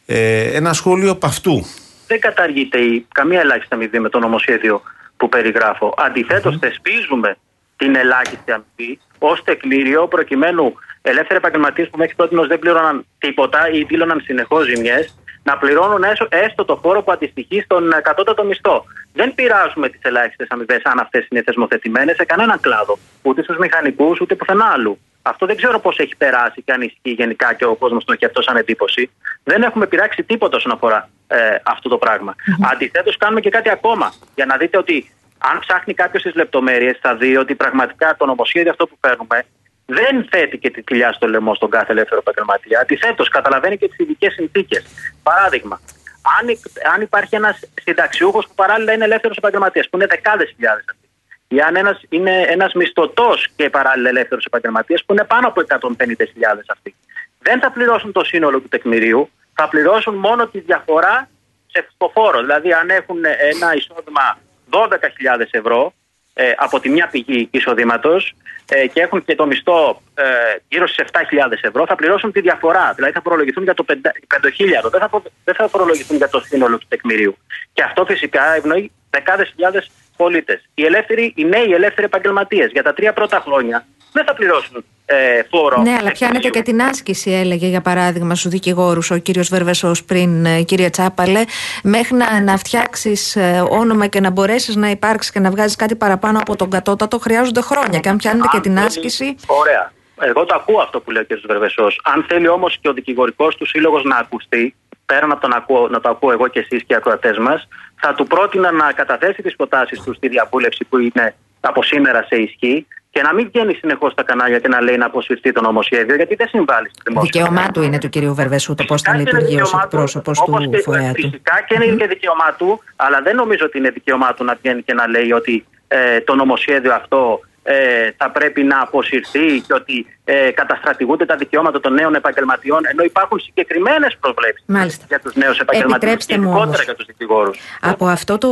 Ε, ένα σχόλιο από αυτού. Δεν καταργείται η, καμία ελάχιστη αμοιβή με το νομοσχέδιο που περιγράφω. Αντιθέτως, θεσπίζουμε την ελάχιστη αμοιβή ως τεκμήριο προκειμένου ελεύθεροι επαγγελματίες που μέχρι τότε δεν πλήρωναν τίποτα ή δήλωναν συνεχώς ζημιές να πληρώνουν έσω- έστω το φόρο που αντιστοιχεί στον ε, κατώτατο μισθό. Δεν πειράζουμε τις ελάχιστες αμοιβές αν αυτές είναι θεσμοθετημένες σε κανέναν κλάδο. Ούτε στους μηχανικούς ούτε πουθενά άλλου. Αυτό δεν ξέρω πώς έχει περάσει και αν ισχύει γενικά και ο κόσμος τον έχει αυτό σαν εντύπωση. Δεν έχουμε πειράξει τίποτα όσον αφορά ε, αυτό το πράγμα. Αντιθέτως, κάνουμε και κάτι ακόμα. Για να δείτε ότι αν ψάχνει κάποιος τις λεπτομέρειες, θα δει ότι πραγματικά το νομοσχέδιο αυτό που παίρνουμε δεν θέτει και τη κοιλιά στο λαιμό στον κάθε ελεύθερο επαγγελματία. Αντιθέτως, καταλαβαίνει και τις ειδικές συνθήκες. Παράδειγμα, αν, υ- αν υπάρχει ένας συνταξιούχος που παράλληλα είναι ελεύθερος επαγγελματίας, που είναι δεκάδες χιλιάδες αυτοί, ή αν ένας, είναι ένας μισθωτός και παράλληλα ελεύθερος επαγγελματίας, που είναι πάνω από 150.000 αυτοί, δεν θα πληρώσουν το σύνολο του τεκμηρίου, θα πληρώσουν μόνο τη διαφορά σε φόρο. Δηλαδή, αν έχουν ένα εισόδημα 12.000 ευρώ ε, από τη μια πηγή εισοδήματος ε, και έχουν και το μισθό ε, γύρω στις 7.000 ευρώ, θα πληρώσουν τη διαφορά. Δηλαδή θα φορολογηθούν για το 5.000, δεν θα, προ- δεν θα φορολογηθούν για το σύνολο του τεκμηρίου. Και αυτό φυσικά ευνοεί δεκάδες χιλιάδες πολίτες. Οι, ελεύθεροι, οι νέοι ελεύθεροι επαγγελματίες για τα τρία πρώτα χρόνια δεν θα πληρώσουν ε, φόρο. Ναι, αλλά τεκμηρίου. πιάνετε και την άσκηση, έλεγε για παράδειγμα στου δικηγόρους ο κύριος Βερβεσός πριν, ε, κύριε Τσάπαλε, μέχρι να, να φτιάξεις όνομα και να μπορέσεις να υπάρξεις και να βγάζεις κάτι παραπάνω από τον κατώτατο, χρειάζονται χρόνια. Και αν πιάνετε και Αν την θέλει- άσκηση. Ωραία. Εγώ το ακούω αυτό που λέει ο κ. Βερβεσός. Αν θέλει όμως και ο δικηγορικός του σύλλογος να ακουστεί, πέραν από το να, ακούω, να το ακούω εγώ και εσείς και οι ακροατές μας, θα του πρότεινα να καταθέσει τις προτάσεις του στη διαβούλευση που είναι από σήμερα σε ισχύ και να μην βγαίνει συνεχώς στα κανάλια και να λέει να αποσυρθεί το νομοσχέδιο, γιατί δεν συμβάλλει στη δημόσια. Δικαίωμά του είναι του κυρίου Βερβεσού το πώς θα Φυσικά και είναι λειτουργεί ως δικαίωμά του, εκπρόσωπος όπως του και- φορέα του. Φυσικά και είναι και δικαίωμά του, αλλά δεν νομίζω ότι είναι δικαίωμά του να βγαίνει και να λέει ότι ε, το νομοσχέδιο αυτό ε, θα πρέπει να αποσυρθεί και ότι ε, καταστρατηγούνται τα δικαιώματα των νέων επαγγελματιών, ενώ υπάρχουν συγκεκριμένες προβλέψεις Μάλιστα. για τους νέους επαγγελματίε και Επιτρέψτε μου ειδικότερα όμως. για τους δικηγόρους. Από αυτό το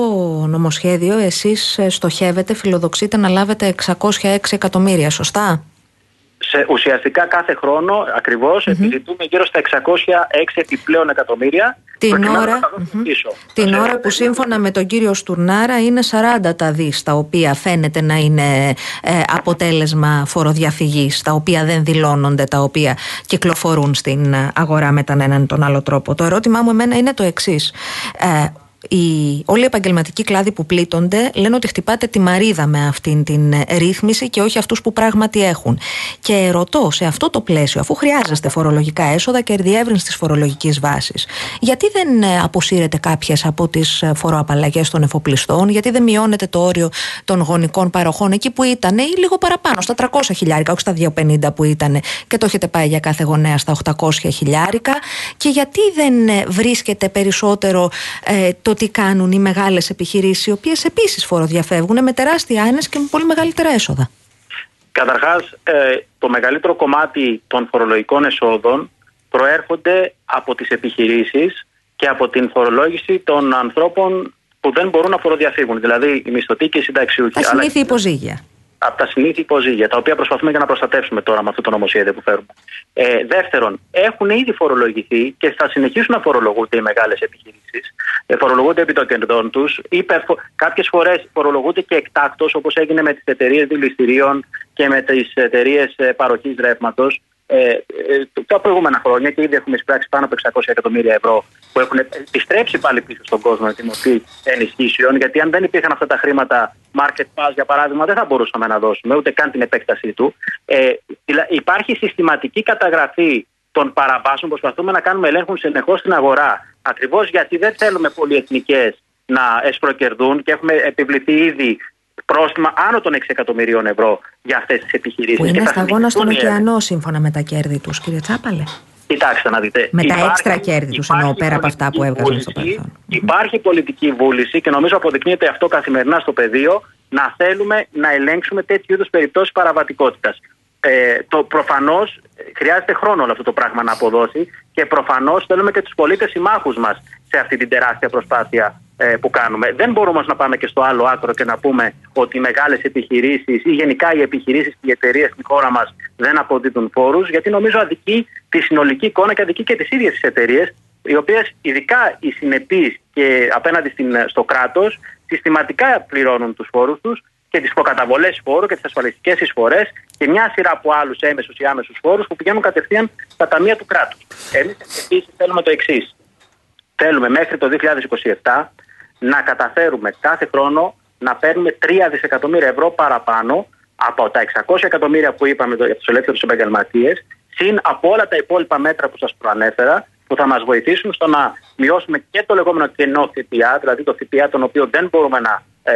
νομοσχέδιο εσείς ε, στοχεύετε, φιλοδοξείτε να λάβετε 606 εκατομμύρια, σωστά; Σε, ουσιαστικά κάθε χρόνο ακριβώς επιζητούμε γύρω στα 606 επιπλέον εκατομμύρια Την προκειμένου ώρα- να τα δώσουμε πίσω. Την Σε- ώρα που σύμφωνα με τον κύριο Στουρνάρα είναι 40 τα δις τα οποία φαίνεται να είναι ε, αποτέλεσμα φοροδιαφυγής, τα οποία δεν δηλώνονται, τα οποία κυκλοφορούν στην ε, αγορά με τον έναν ή τον άλλο τρόπο. Το ερώτημά μου εμένα είναι το εξής. Ε, οι, όλοι οι επαγγελματικοί κλάδοι που πλήττονται λένε ότι χτυπάτε τη μαρίδα με αυτήν την ε, ρύθμιση και όχι αυτούς που πράγματι έχουν. Και ρωτώ σε αυτό το πλαίσιο, αφού χρειάζεστε φορολογικά έσοδα και διεύρυνση της φορολογικής βάσης, γιατί δεν ε, αποσύρετε κάποιες από τις ε, φοροαπαλλαγές των εφοπλιστών, γιατί δεν μειώνετε το όριο των γονικών παροχών εκεί που ήταν ή λίγο παραπάνω, στα 300 χιλιάρικα, όχι στα 250 που ήταν και το έχετε πάει για κάθε γονέα στα 800 χιλιάρικα και γιατί δεν ε, βρίσκεται περισσότερο ε, το τι κάνουν οι μεγάλες επιχειρήσεις οι οποίες επίσης φοροδιαφεύγουν με τεράστια άνεση και με πολύ μεγαλύτερα έσοδα. Καταρχάς, ε, το μεγαλύτερο κομμάτι των φορολογικών εσόδων προέρχονται από τις επιχειρήσεις και από την φορολόγηση των ανθρώπων που δεν μπορούν να φοροδιαφύγουν, δηλαδή οι μισθωτοί και οι συνταξιούχοι. Τα Αλλά συνήθεια υποζύγια. Από τα συνήθεια υποζύγια, τα οποία προσπαθούμε και να προστατεύσουμε τώρα με αυτό το νομοσχέδιο που φέρουμε. Ε, δεύτερον, έχουν ήδη φορολογηθεί και θα συνεχίσουν να φορολογούνται οι μεγάλες επιχειρήσεις. Ε, φορολογούνται επί των κερδών τους. Κάποιες φορές φορολογούνται και εκτάκτως, όπως έγινε με τις εταιρείες δηληστηρίων και με τις εταιρείες παροχής ρεύματος. Ε, ε, τα προηγούμενα χρόνια και ήδη έχουμε εισπράξει πάνω από 600 εκατομμύρια ευρώ που έχουν επιστρέψει πάλι πίσω στον κόσμο με τη μορφή ενισχύσεων. Γιατί αν δεν υπήρχαν αυτά τα χρήματα, market pass για παράδειγμα, δεν θα μπορούσαμε να δώσουμε ούτε καν την επέκτασή του. Ε, δηλα- υπάρχει συστηματική καταγραφή των παραβάσεων. Προσπαθούμε να κάνουμε ελέγχους συνεχώς στην αγορά. Ακριβώς γιατί δεν θέλουμε πολυεθνικές να εσπροκερδούν και έχουμε επιβληθεί ήδη πρόστιμα άνω των 6 εκατομμυρίων ευρώ για αυτές τις επιχειρήσεις. Που είναι σταγόνα στον ωκεανό σύμφωνα με τα κέρδη τους, κύριε Τσάπαλε. Κοιτάξτε να δείτε. Με τα Υπάρχει- έξτρα κέρδη τους εννοώ υπάρχει πέρα από αυτά που πολιτική έβγαζαν στο βούληση, παρελθόν. Υπάρχει πολιτική βούληση και νομίζω αποδεικνύεται αυτό καθημερινά στο πεδίο να θέλουμε να ελέγξουμε τέτοιου είδους περιπτώσεις παραβατικότητας. Ε, το προφανώς χρειάζεται χρόνο όλο αυτό το πράγμα να αποδώσει και προφανώς θέλουμε και τους πολίτες συμμάχους μας σε αυτή την τεράστια προσπάθεια ε, που κάνουμε. Δεν μπορούμε όμως να πάμε και στο άλλο άκρο και να πούμε ότι οι μεγάλες επιχειρήσεις ή γενικά οι επιχειρήσεις και οι εταιρείες στην χώρα μας δεν αποδίδουν φόρου, γιατί νομίζω αδικεί τη συνολική εικόνα και αδικεί και τις ίδιες τις εταιρείες, οι οποίες ειδικά οι συνεπεί και απέναντι στην, στο κράτος συστηματικά πληρώνουν τους φόρου τους και τις προκαταβολές φόρου και τις ασφαλιστικές εισφορές και μια σειρά από άλλους έμεσους ή άμεσους φόρου που πηγαίνουν κατευθείαν στα ταμεία του κράτους. Εμείς επίσης θέλουμε το εξής. Θέλουμε μέχρι το 2027 να καταφέρουμε κάθε χρόνο να παίρνουμε 3 δισεκατομμύρια ευρώ παραπάνω από τα 600 εκατομμύρια που είπαμε το- για τους ελεύθερους επαγγελματίες, συν από όλα τα υπόλοιπα μέτρα που σας προανέφερα, που θα μας βοηθήσουν στο να μειώσουμε και το λεγόμενο κενό ΦΠΑ, δηλαδή το ΦΠΑ τον οποίο δεν μπορούμε να ε,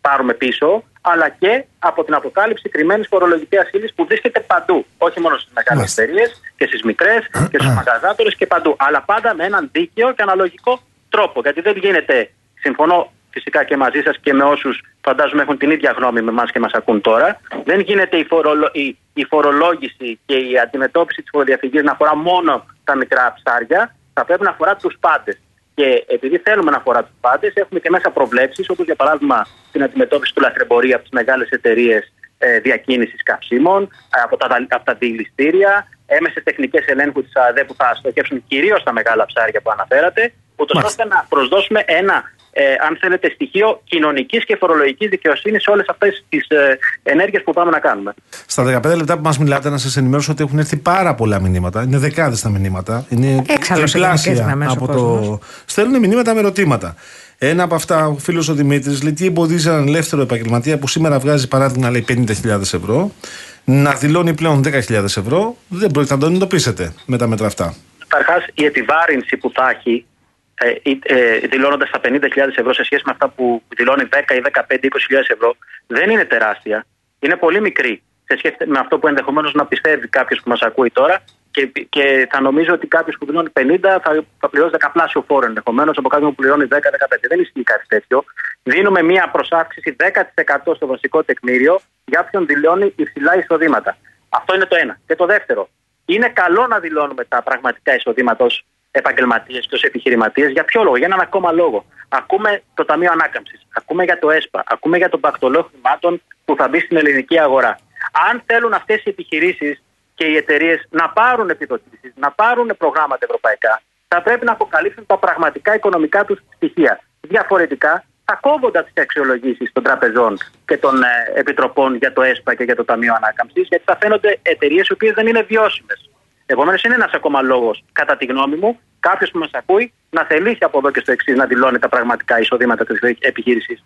πάρουμε πίσω, αλλά και από την αποκάλυψη κρυμμένης φορολογικής ασύλης που βρίσκεται παντού. Όχι μόνο στις μεγάλες Μάλιστα. εταιρείες και στις μικρές και στους μαγαζάτορες και παντού. Αλλά πάντα με έναν δίκαιο και αναλογικό τρόπο. Γιατί δεν γίνεται, συμφωνώ φυσικά και μαζί σας και με όσους φαντάζομαι έχουν την ίδια γνώμη με εμάς και μας ακούν τώρα, δεν γίνεται η, φορολο- η- η φορολόγηση και η αντιμετώπιση της φοροδιαφυγής να αφορά μόνο τα μικρά ψάρια, θα πρέπει να αφορά τους πάντες. Και επειδή θέλουμε να αφορά τους πάντες, έχουμε και μέσα προβλέψεις, όπως για παράδειγμα την αντιμετώπιση του λαθρεμπορίου από τις μεγάλες εταιρείες ε, διακίνησης καυσίμων, ε, από τα, δα- από τα δηληστήρια, έμεσε τεχνικές ελέγχου της ΑΔΕ που θα στοχεύσουν κυρίως στα μεγάλα ψάρια που αναφέρατε, ούτως Μάλιστα. ώστε να προσδώσουμε ένα, ε, αν θέλετε, στοιχείο κοινωνικής και φορολογικής δικαιοσύνης σε όλες αυτές τις ε, ενέργειες που πάμε να κάνουμε. Στα 15 λεπτά που μας μιλάτε, να σας ενημερώσω ότι έχουν έρθει πάρα πολλά μηνύματα. Είναι δεκάδες τα μηνύματα. Είναι Έξαλλος σε τριπλάσια γενικές γραμμές ο από κόσμος. το. Στέλνουν μηνύματα με ερωτήματα. Ένα από αυτά, ο φίλος ο Δημήτρης, λέει τι εμποδίζει έναν ελεύθερο επαγγελματία που σήμερα βγάζει παράδειγμα λέει 50.000 ευρώ να δηλώνει πλέον 10.000 ευρώ; Δεν πρόκειται να τον εντοπίσετε με τα μέτρα αυτά. Καταρχάς, η επιβάρυνση που θα έχει ε, ε, δηλώνοντας τα 50.000 ευρώ σε σχέση με αυτά που δηλώνει 10 ή 15 20.000 ευρώ δεν είναι τεράστια. Είναι πολύ μικρή σε σχέση με αυτό που ενδεχομένως να πιστεύει κάποιος που μας ακούει τώρα Και, και θα νομίζω ότι κάποιος που δηλώνει 50 θα, θα πληρώσει δεκαπλάσιο φόρο ενδεχομένως από κάποιον που πληρώνει 10-15. Δεν ισχύει κάτι τέτοιο. Δίνουμε μία προσάυξηση 10% στο βασικό τεκμήριο για όποιον δηλώνει υψηλά εισοδήματα. Αυτό είναι το ένα. Και το δεύτερο, είναι καλό να δηλώνουμε τα πραγματικά εισοδήματα ως επαγγελματίες και ως επιχειρηματίες. Για ποιο λόγο, για έναν ακόμα λόγο. Ακούμε το Ταμείο Ανάκαμψης, ακούμε για το ΕΣΠΑ, ακούμε για τον πακτολό χρημάτων που θα μπει στην ελληνική αγορά. Αν θέλουν αυτές οι επιχειρήσεις και οι εταιρείες να πάρουν επιδοτήσεις, να πάρουν προγράμματα ευρωπαϊκά, θα πρέπει να αποκαλύψουν τα πραγματικά οικονομικά τους στοιχεία. Διαφορετικά, θα κόβονται τις αξιολογήσεις των τραπεζών και των ε, επιτροπών για το ΕΣΠΑ και για το Ταμείο Ανάκαμψης, γιατί θα φαίνονται εταιρείες οι οποίες δεν είναι βιώσιμες. Επομένως, είναι ένας ακόμα λόγος, κατά τη γνώμη μου, κάποιος που μας ακούει να θελήσει από εδώ και στο εξή να δηλώνει τα πραγματικά εισοδήματα της επιχείρηση.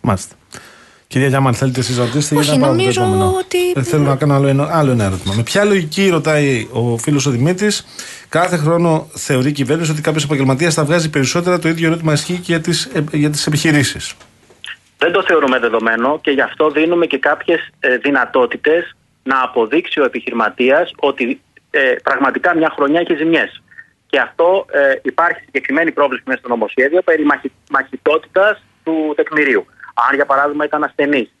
Μάλιστα. Κυρία Γιάμαν, θέλετε εσεί να ρωτήσετε Όχι, ή να πάμε στο νομίζω επόμενο; ότι- Ε, θέλω να κάνω άλλο ένα, άλλο ένα ερώτημα. Με ποια λογική, ρωτάει ο φίλος ο Δημήτρης, κάθε χρόνο θεωρεί η κυβέρνηση ότι κάποιος επαγγελματίας θα βγάζει περισσότερα. Το ίδιο ερώτημα ισχύει και για τις για τις επιχειρήσεις; Δεν το θεωρούμε δεδομένο και γι' αυτό δίνουμε και κάποιες δυνατότητες να αποδείξει ο επιχειρηματίας ότι ε, πραγματικά μια χρονιά έχει ζημιές. Και αυτό ε, υπάρχει συγκεκριμένη πρόβληση μέσα στο νομοσχέδιο περί μαχη, μαχητότητας του τεκμηρίου. Αν για παράδειγμα ήταν ασθενής,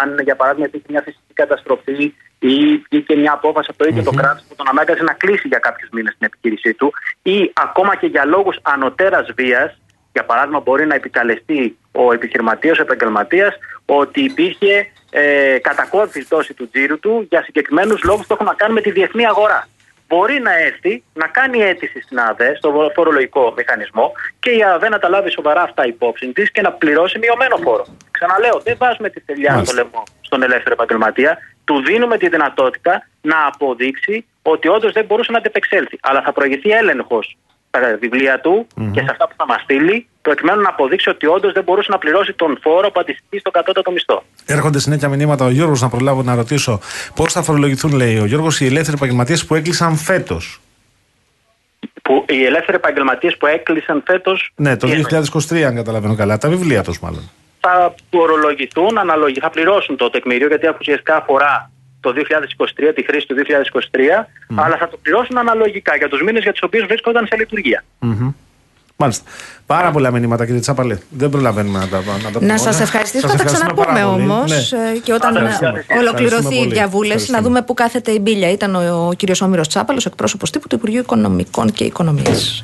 αν για παράδειγμα υπήρχε μια φυσική καταστροφή ή βγήκε μια απόφαση από το ίδιο το κράτος που τον ανάγκασε να κλείσει για κάποιους μήνες την επιχείρησή του, ή ακόμα και για λόγους ανωτέρας βίας, για παράδειγμα, μπορεί να επικαλεστεί ο επιχειρηματίας, ο επαγγελματίας, ότι υπήρχε ε, κατακόρυφης πτώση του τζίρου του για συγκεκριμένους λόγους που έχουν να κάνουν με τη διεθνή αγορά. Μπορεί να έρθει να κάνει αίτηση στην ΑΔΕ, στο φορολογικό μηχανισμό, και η ΑΔΕ να τα λάβει σοβαρά αυτά υπόψη της και να πληρώσει μειωμένο φόρο. Ξαναλέω, δεν βάζουμε τη θελιά στο Μάλιστα. λαιμό στον ελεύθερο επαγγελματία. Του δίνουμε τη δυνατότητα να αποδείξει ότι όντως δεν μπορούσε να αντεπεξέλθει. Αλλά θα προηγηθεί έλεγχος στα βιβλία του και σε αυτά που θα μας στείλει, προκειμένου να αποδείξει ότι όντως δεν μπορούσε να πληρώσει τον φόρο που αντιστοιχεί στο κατώτατο μισθό. Έρχονται συνέχεια μηνύματα. Ο Γιώργος, να προλάβω να ρωτήσω πώς θα φορολογηθούν, λέει ο Γιώργος, οι ελεύθεροι επαγγελματίες που έκλεισαν φέτος. Που οι ελεύθεροι επαγγελματίες που έκλεισαν φέτος Ναι, το 2023, αν καταλαβαίνω καλά. Τα βιβλία τους, μάλλον. θα φορολογηθούν αναλογικά, θα πληρώσουν το τεκμήριο, γιατί ουσιαστικά αφορά το 2023, τη χρήση του 2023, αλλά θα το πληρώσουν αναλογικά για τους μήνες για τους οποίους βρίσκονταν σε λειτουργία. Μμμ. Μάλιστα. Πάρα πολλά μηνύματα, κύριε Τσάπαλε. Δεν προλαβαίνουμε να τα, να τα πούμε. Να όλα. σας ευχαριστήσουμε. Σας Θα τα ευχαριστούμε ξαναπούμε πάρα πολύ. όμως Ναι. και όταν Ευχαριστούμε. ολοκληρωθεί Ευχαριστούμε η πολύ. διαβούλευση, να Ευχαριστούμε. δούμε πού κάθεται η μπίλια. Ήταν ο, ο κύριος Όμηρος Τσάπαλος, εκπρόσωπος τύπου του Υπουργείου Οικονομικών και Οικονομίας.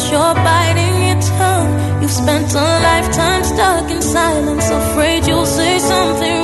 You're biting your tongue. You've spent a lifetime stuck in silence, afraid you'll say something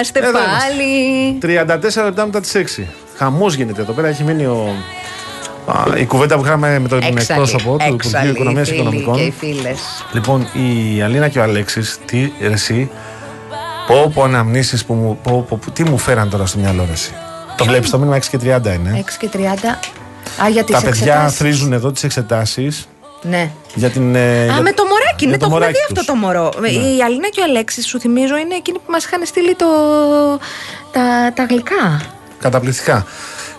είμαστε Εδώ πάλι. 34 λεπτά μετά τις 6. Χαμός γίνεται εδώ πέρα. Έχει μείνει ο... Α, η κουβέντα που είχαμε με τον Έξαλλοι, εκπρόσωπο του Υπουργείου έξαλλοι οι Οικονομίας και φίλοι Και οι Οικονομικών. φίλες. Λοιπόν, η Αλίνα και ο Αλέξης, τι ρε, εσύ, πω πω αναμνήσεις που μου, πω, πω, που- τι μου φέραν τώρα στο μυαλό ρε, εσύ. Το βλέπεις το μήνυμα 6 και 30 είναι. 6 και 30. Α, για τις Τα παιδιά εξετάσεις. θρίζουν εδώ τις εξετάσεις Ναι. για την. ε, Α, για- με το μωράκι, ναι, για το έχουμε μωράκι δει αυτό τους. το μωρό. Η Αλίνα και ο Αλέξης, σου θυμίζω, είναι εκείνοι που μας είχαν στείλει το... τα, τα γλυκά. Καταπληκτικά.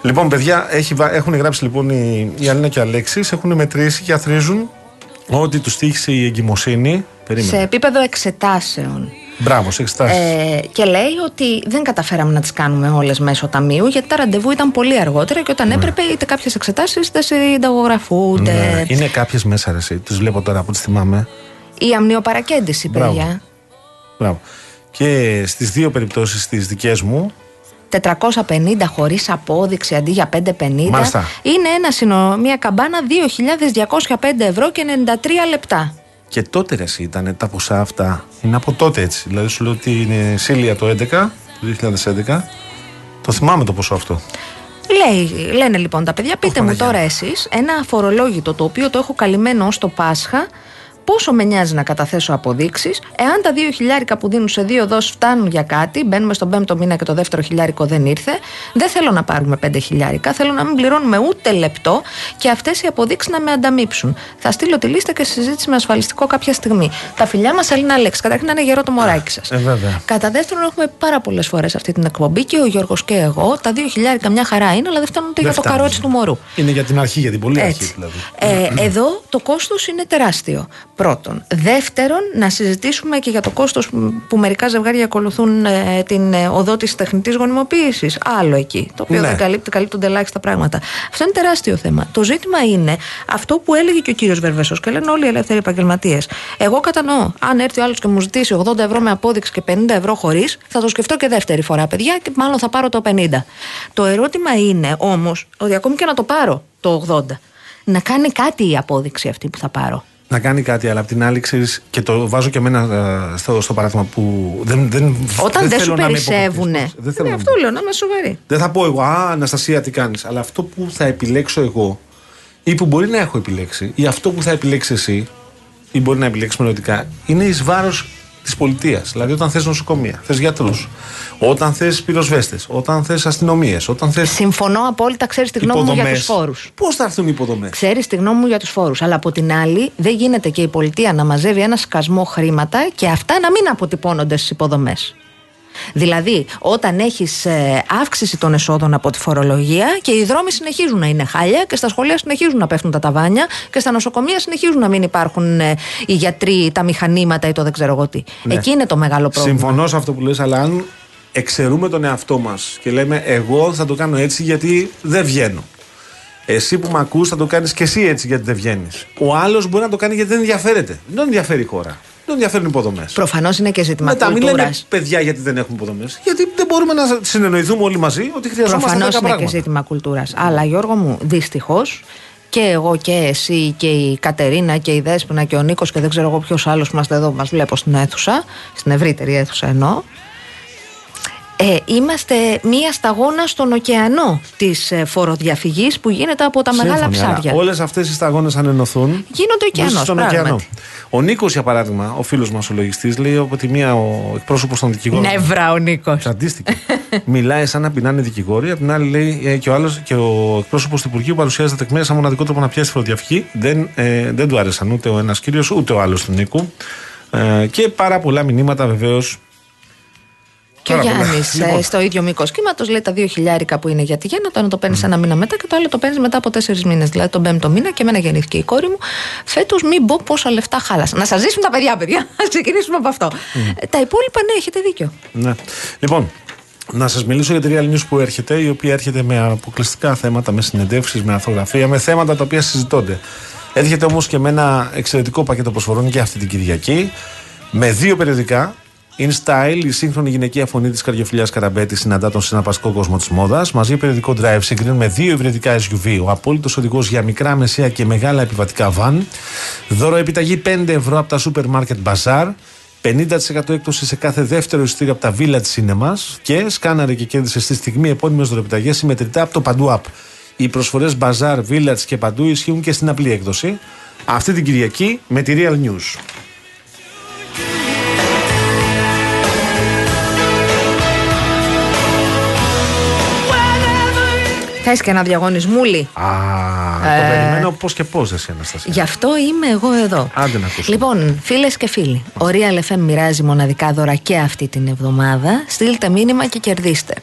Λοιπόν, παιδιά, έχει, βα- έχουν γράψει λοιπόν οι, η Αλίνα και ο Αλέξης, έχουν μετρήσει και αθρίζουν ότι τους τύχησε η εγκυμοσύνη. Περίμενε. Σε επίπεδο εξετάσεων. Μπράβο, σε εξετάσεις. Ε, και λέει ότι δεν καταφέραμε να τις κάνουμε όλες μέσω ταμείου, γιατί τα ραντεβού ήταν πολύ αργότερα και όταν έπρεπε είτε κάποιες εξετάσεις δεν συνταγογραφούνται. Ναι. Είναι κάποιες μέσα, ρε, εσύ. Τις βλέπω τώρα που τι θυμάμαι. Η αμνιοπαρακέντηση, Μπράβο. παιδιά. Μπράβο. Και στις δύο περιπτώσεις τις δικές μου, 450 χωρίς απόδειξη αντί για 550. Μάλιστα. Είναι ένα συνο... μια καμπάνα 2.205 ευρώ και 93 λεπτά. και τότε ρε, εσύ, ήταν τα ποσά αυτά. Είναι από τότε έτσι. Δηλαδή σου λέω ότι είναι Σίλια το 11, το 2011. Το θυμάμαι το ποσό αυτό. Λέει, λένε λοιπόν τα παιδιά, πείτε μου τώρα εσείς ένα αφορολόγητο το οποίο το έχω καλυμμένο ως το Πάσχα. Πόσο με νοιάζει να καταθέσω αποδείξεις, εάν τα δύο χιλιάρικα που δίνουν σε δύο δόσεις φτάνουν για κάτι, μπαίνουμε στον πέμπτο μήνα και το δεύτερο χιλιάρικο δεν ήρθε, δεν θέλω να πάρουμε πέντε χιλιάρικα, θέλω να μην πληρώνουμε ούτε λεπτό και αυτές οι αποδείξεις να με ανταμείψουν. Θα στείλω τη λίστα και συζήτηση με ασφαλιστικό κάποια στιγμή. Τα φιλιά μας, Αλίνα Αλέξη, καταρχήν να είναι γερό το μωράκι σας. Ε, βέβαια. Κατά δεύτερον, έχουμε πάρα πολλές φορές αυτή την εκπομπή και ο Γιώργος και εγώ. Τα δύο χιλιάρικα μια χαρά είναι, αλλά δεν φτάνουν ούτε Δεν για το φτάνουν. καρότσι του μωρού. Είναι για την αρχή, για την πολύ αρχή Έτσι. δηλαδή. Ε, εδώ το κόστος είναι τεράστιο. Πρώτον. Δεύτερον, να συζητήσουμε και για το κόστος που μερικά ζευγάρια ακολουθούν ε, την ε, οδό της τεχνητής γονιμοποίησης. Άλλο εκεί. Το οποίο Ναι. δεν καλύπτει, καλύπτονται ελάχιστα πράγματα. Αυτό είναι τεράστιο θέμα. Το ζήτημα είναι αυτό που έλεγε και ο κύριος Βερβέσο και λένε όλοι οι ελεύθεροι επαγγελματίες. Εγώ κατανοώ. Αν έρθει ο άλλος και μου ζητήσει 80 ευρώ με απόδειξη και 50 ευρώ χωρίς, θα το σκεφτώ και δεύτερη φορά, παιδιά, και μάλλον θα πάρω το 50. Το ερώτημα είναι όμως ότι ακόμη και να το πάρω το 80, να κάνει κάτι η απόδειξη αυτή που θα πάρω. Να κάνει κάτι, αλλά απ' την άλλη ξέρεις και το βάζω και εμένα ε, στο, στο παράδειγμα που δεν. δεν Όταν δεν, σου θέλω να είμαι περισσεύουνε. υποκριτής. Δεν θέλω Ναι, να αυτό λέω, να είμαι σοβαρή. Δεν θα πω εγώ, Α, Αναστασία, τι κάνεις. Αλλά αυτό που θα επιλέξω εγώ ή που μπορεί να έχω επιλέξει ή αυτό που θα επιλέξεις εσύ ή μπορεί να επιλέξεις μελλοντικά είναι εις βάρος της πολιτείας. Δηλαδή, όταν θες νοσοκομεία, θες γιατρούς, όταν θες πυροσβέστες, όταν θες αστυνομίες, όταν θες. Συμφωνώ απόλυτα, ξέρεις τη γνώμη μου για τους φόρους. Πώς θα έρθουν οι υποδομές; Ξέρεις τη γνώμη μου για τους φόρους. Αλλά από την άλλη, δεν γίνεται και η πολιτεία να μαζεύει ένα σκασμό χρήματα και αυτά να μην αποτυπώνονται στις υποδομές. Δηλαδή, όταν έχεις αύξηση των εσόδων από τη φορολογία και οι δρόμοι συνεχίζουν να είναι χάλια και στα σχολεία συνεχίζουν να πέφτουν τα ταβάνια και στα νοσοκομεία συνεχίζουν να μην υπάρχουν ε, οι γιατροί, τα μηχανήματα ή το δεν ξέρω εγώ τι. Ναι. Εκεί είναι το μεγάλο πρόβλημα. Συμφωνώ σε αυτό που λες, αλλά αν εξαιρούμε τον εαυτό μας και λέμε εγώ θα το κάνω έτσι γιατί δεν βγαίνω. Εσύ που με ακούς θα το κάνεις και εσύ έτσι γιατί δεν βγαίνεις. Ο άλλος μπορεί να το κάνει γιατί δεν ενδιαφέρεται. Δεν τον ενδιαφέρει η χώρα. Δεν τον ενδιαφέρουν οι υποδομές. Προφανώς είναι και ζήτημα Μετά μην κουλτούρας. λένε παιδιά γιατί δεν έχουν υποδομές. Γιατί δεν μπορούμε να συνεννοηθούμε όλοι μαζί ότι χρειαζόμαστε Προφανώς 10 είναι και πράγματα. ζήτημα κουλτούρας. Αλλά Γιώργο μου, δυστυχώς και εγώ και εσύ και η Κατερίνα και η Δέσποινα και ο Νίκος και δεν ξέρω εγώ ποιος άλλος που είμαστε εδώ, μας βλέπω στην αίθουσα, στην ευρύτερη αίθουσα εννοώ. Ε, είμαστε μία σταγόνα στον ωκεανό της ε, φοροδιαφυγής που γίνεται από τα μεγάλα ψάρια. Όλες αυτές οι σταγόνες αν ενωθούν. Γίνονται ωκεανός, βρίσκονται στον πράγματι. ωκεανό. Ο Νίκος, για παράδειγμα, ο φίλος μας ο λογιστής, λέει από τη μία ο εκπρόσωπος των δικηγόρων. Νεύρα ο Νίκος. Τσαντίστηκε. [LAUGHS] Μιλάει σαν να πεινάνε δικηγόροι. Απ' την άλλη, λέει ε, και ο, άλλος, και ο εκπρόσωπος του Υπουργείου παρουσιάζει τα τεκμήρια σαν μοναδικό τρόπο να πιάσει τη φοροδιαφυγή. Δεν, ε, δεν του άρεσαν ούτε ο ένας κύριος ούτε ο άλλος του Νίκου. Ε, και πάρα πολλά μηνύματα βεβαίως. Και ο Πάρα πολλά. Γιάννη Λοιπόν. στο ίδιο μήκος κύματο λέει τα δύο χιλιάρικα που είναι για τη γέννα, το ένα το παίρνεις ένα μήνα μετά και το άλλο το παίρνεις μετά από τέσσερις μήνες. Δηλαδή τον πέμπτο μήνα και εμένα γεννήθηκε η κόρη μου. Φέτος μην πω πόσα λεφτά χάλασαν. Να σας ζήσουν τα παιδιά, παιδιά. [LAUGHS] Α ξεκινήσουμε από αυτό. Ε, Τα υπόλοιπα ναι, έχετε δίκιο. Ναι. Λοιπόν, να σας μιλήσω για τη Real News που έρχεται, η οποία έρχεται με αποκλειστικά θέματα, με συνεντεύξεις, με αρθογραφία, με θέματα τα οποία συζητώνται. Έρχεται όμως και με ένα εξαιρετικό πακέτο προσφορών και αυτή την Κυριακή, με δύο περιοδικά. In Style, η σύγχρονη γυναικεία φωνή της καρδιοφιλιάς Καραμπέτη συναντά τον συναρπαστικό κόσμο της μόδας. Μαζί περιοδικό Drive συγκρίνουν με δύο υβριδικά SUV. Ο απόλυτος οδηγός για μικρά, μεσαία και μεγάλα επιβατικά van. Δώρο επιταγή 5 ευρώ από τα Supermarket Bazaar. 50% έκπτωση σε κάθε δεύτερο εισιτήριο από τα Village Cinemas και σκάναρε και κέρδισε στη στιγμή επώνυμες δωρεπιταγέ συμμετρητά από το Παντού App. Οι προσφορές Bazaar, Village και Παντού ισχύουν και στην απλή έκδοση. Αυτή την Κυριακή με τη Real News. Θες και ένα διαγωνισμούλι. Α, Ε. το περιμένω πώς και πώς, εσύ Αναστασία. Γι' αυτό είμαι εγώ εδώ. Άντε να ακούσουμε. Λοιπόν, φίλες και φίλοι, ο Real FM μοιράζει μοναδικά δώρα και αυτή την εβδομάδα. Στείλτε μήνυμα και κερδίστε.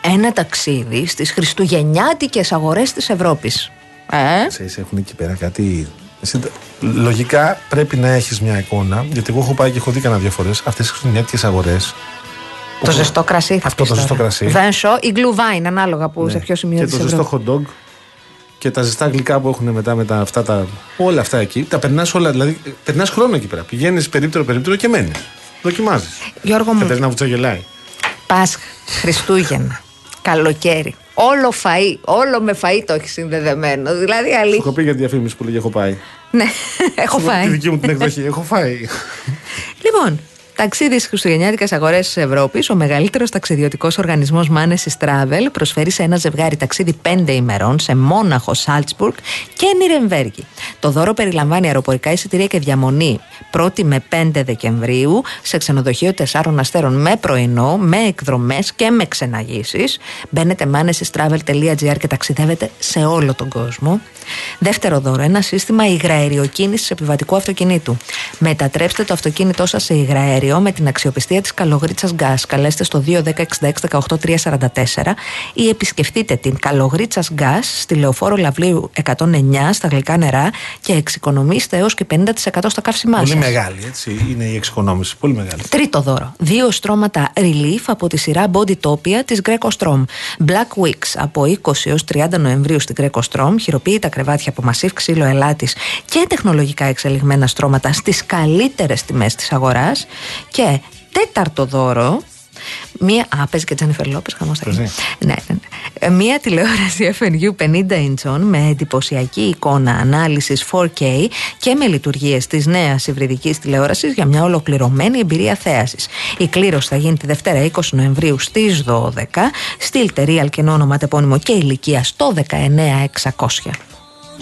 Ένα ταξίδι στις Χριστουγεννιάτικες αγορές της Ευρώπης. Ε; Ξέρεις, έχουν εκεί πέρα κάτι. Εσύ, λογικά πρέπει να έχεις μια εικόνα, γιατί εγώ έχω πάει και έχω δει κανένα δύο φορές αυτές τις χριστουγεννιάτικες αγορές. Το ζεστό κρασί θα Αυτό πεις το ζεστό τώρα. κρασί. Βένσο ή γκλουβάιν, ανάλογα που σε ποιο σημείο Και της το ζεστό hot dog και τα ζεστά γλυκά που έχουν μετά με τα, αυτά τα. Όλα αυτά εκεί. Τα περνάς όλα. Δηλαδή, περνάς χρόνο εκεί πέρα. Πηγαίνεις περίπτερο περίπτερο και μένεις. Δοκιμάζεις. Γιώργο μου, Κατερίνα Βουτσαγελάει. Πάσχα, Χριστούγεννα, καλοκαίρι. Όλο φαΐ, όλο με φαΐ το έχεις συνδεδεμένο. Δηλαδή, Σου αλήθεια. έχω πει για τη διαφήμιση που λέγε Έχω πάει. Ναι, [LAUGHS] έχω Σου έχω Τη φάει. δική μου την εκδοχή. Έχω φάει. Λοιπόν, ταξίδι στις Χριστουγεννιάτικες αγορές της Ευρώπης, ο μεγαλύτερος ταξιδιωτικός οργανισμός Manesis Travel προσφέρει σε ένα ζευγάρι ταξίδι 5 ημερών σε Μόναχο, Σάλτσμπουργκ και Νιρεμβέργη. Το δώρο περιλαμβάνει αεροπορικά εισιτήρια και διαμονή 1η με 5 Δεκεμβρίου σε ξενοδοχείο 4 αστέρων με πρωινό, με εκδρομές και με ξεναγήσεις. Μπαίνετε manesystravel.gr και ταξιδεύετε σε όλο τον κόσμο. Δεύτερο δώρο, ένα σύστημα υγραεριοκίνησης επιβατικού αυτοκινήτου. Μετατρέψτε το αυτοκίνητό σας σε υγραέριο με την αξιοπιστία της Καλογρίτσας Gas. Καλέστε στο 210-66-18-344 ή επισκεφτείτε την Καλογρίτσας Gas στη λεωφόρο Λαυλίου 109 στα γλυκά νερά και εξοικονομήστε έως και 50% στα καύσιμά Πολύ σας. μεγάλη, έτσι. Είναι η εξοικονόμηση. Πολύ μεγάλη. Τρίτο δώρο. Δύο στρώματα Relief από τη σειρά Body Topia της Greco Strom. Black Weeks από 20 έως 30 Νοεμβρίου στην Greco Strom. Χειροποίητα κρεβάτια από μασίβ ξύλο ελάτης και τεχνολογικά εξελιγμένα στρώματα στις καλύτερες τιμές της αγοράς. Και τέταρτο δώρο. Μία. Α, παίζει και Τζένιφερ Λόπες, χαμός θα γίνει. Ναι, ναι, ναι. Ε, Μία τηλεόραση FNU 50 inch με εντυπωσιακή εικόνα ανάλυσης 4K και με λειτουργίες της νέας υβριδικής τηλεόρασης για μια ολοκληρωμένη εμπειρία θέασης. Η κλήρωση θα γίνει τη Δευτέρα 20 Νοεμβρίου στις 12. Στείλτε real και όνομα τεπώνυμο και ηλικία στο 19600.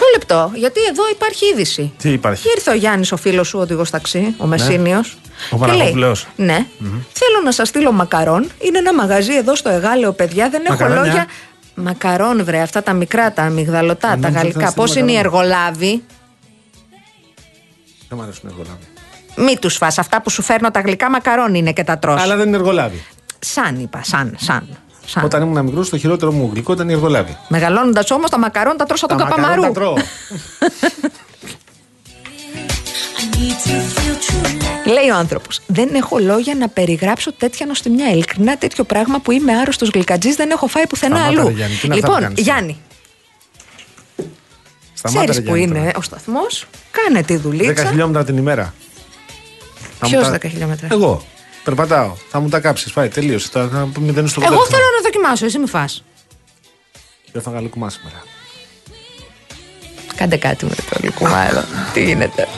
Μισό λεπτό, γιατί εδώ υπάρχει είδηση. Τι υπάρχει; Ήρθε ο Γιάννης, ο φίλος σου, οδηγός ταξί, ο Μεσίνιο. Ο Παναγόπουλος. Ναι. Θέλω να σας στείλω μακαρόν. Είναι ένα μαγαζί εδώ στο Εγάλεο, παιδιά. Δεν έχω Μακαρόνια. λόγια. Μακαρόν, βρε, αυτά τα μικρά, τα αμυγδαλωτά, τα νόμιζα γαλλικά. ήταν Πώς στην είναι οι μακαρόνια. εργολάβοι; Δεν μου αρέσουν οι εργολάβοι. Μη τους φας Αυτά που σου φέρνω τα γλυκά μακαρόν είναι και τα τρως. Αλλά δεν είναι εργολάβοι. Σαν είπα, σαν, σαν. Σαν. Όταν ήμουν μικρός, το χειρότερο μου γλυκό ήταν η εργολάβη. Μεγαλώνοντας όμως τα μακαρόν τα τρώσα τον Τα μακαρόν καπαμαρού. τα τρώω. [LAUGHS] Λέει ο άνθρωπος: Δεν έχω λόγια να περιγράψω τέτοια νοστιμιά. Ειλικρινά τέτοιο πράγμα που είμαι άρρωστος γλυκατζής δεν έχω φάει πουθενά Σταμάτα, αλλού. ρε Γιάννη, τι είναι αυτά που λοιπόν, κάνεις, Γιάννη, Σταμάτα, ξέρεις ρε που Γιάννη, είναι ο σταθμός, κάνε τη 10 δουλίτσα. χιλιόμετρα την ημέρα. Θα μου Ποιο τα- 10 χιλιόμετρα; Εγώ. Περπατάω. Θα μου τα κάψεις. Πάει, τελείωσε. Θα, θα μηδενίσω στο Εγώ κοντέψιμο. θέλω να δοκιμάσω, εσύ μη φας. Δεν θα γαλουκουμά σήμερα. Κάντε κάτι με το λυκουμά εδώ. Τι γίνεται;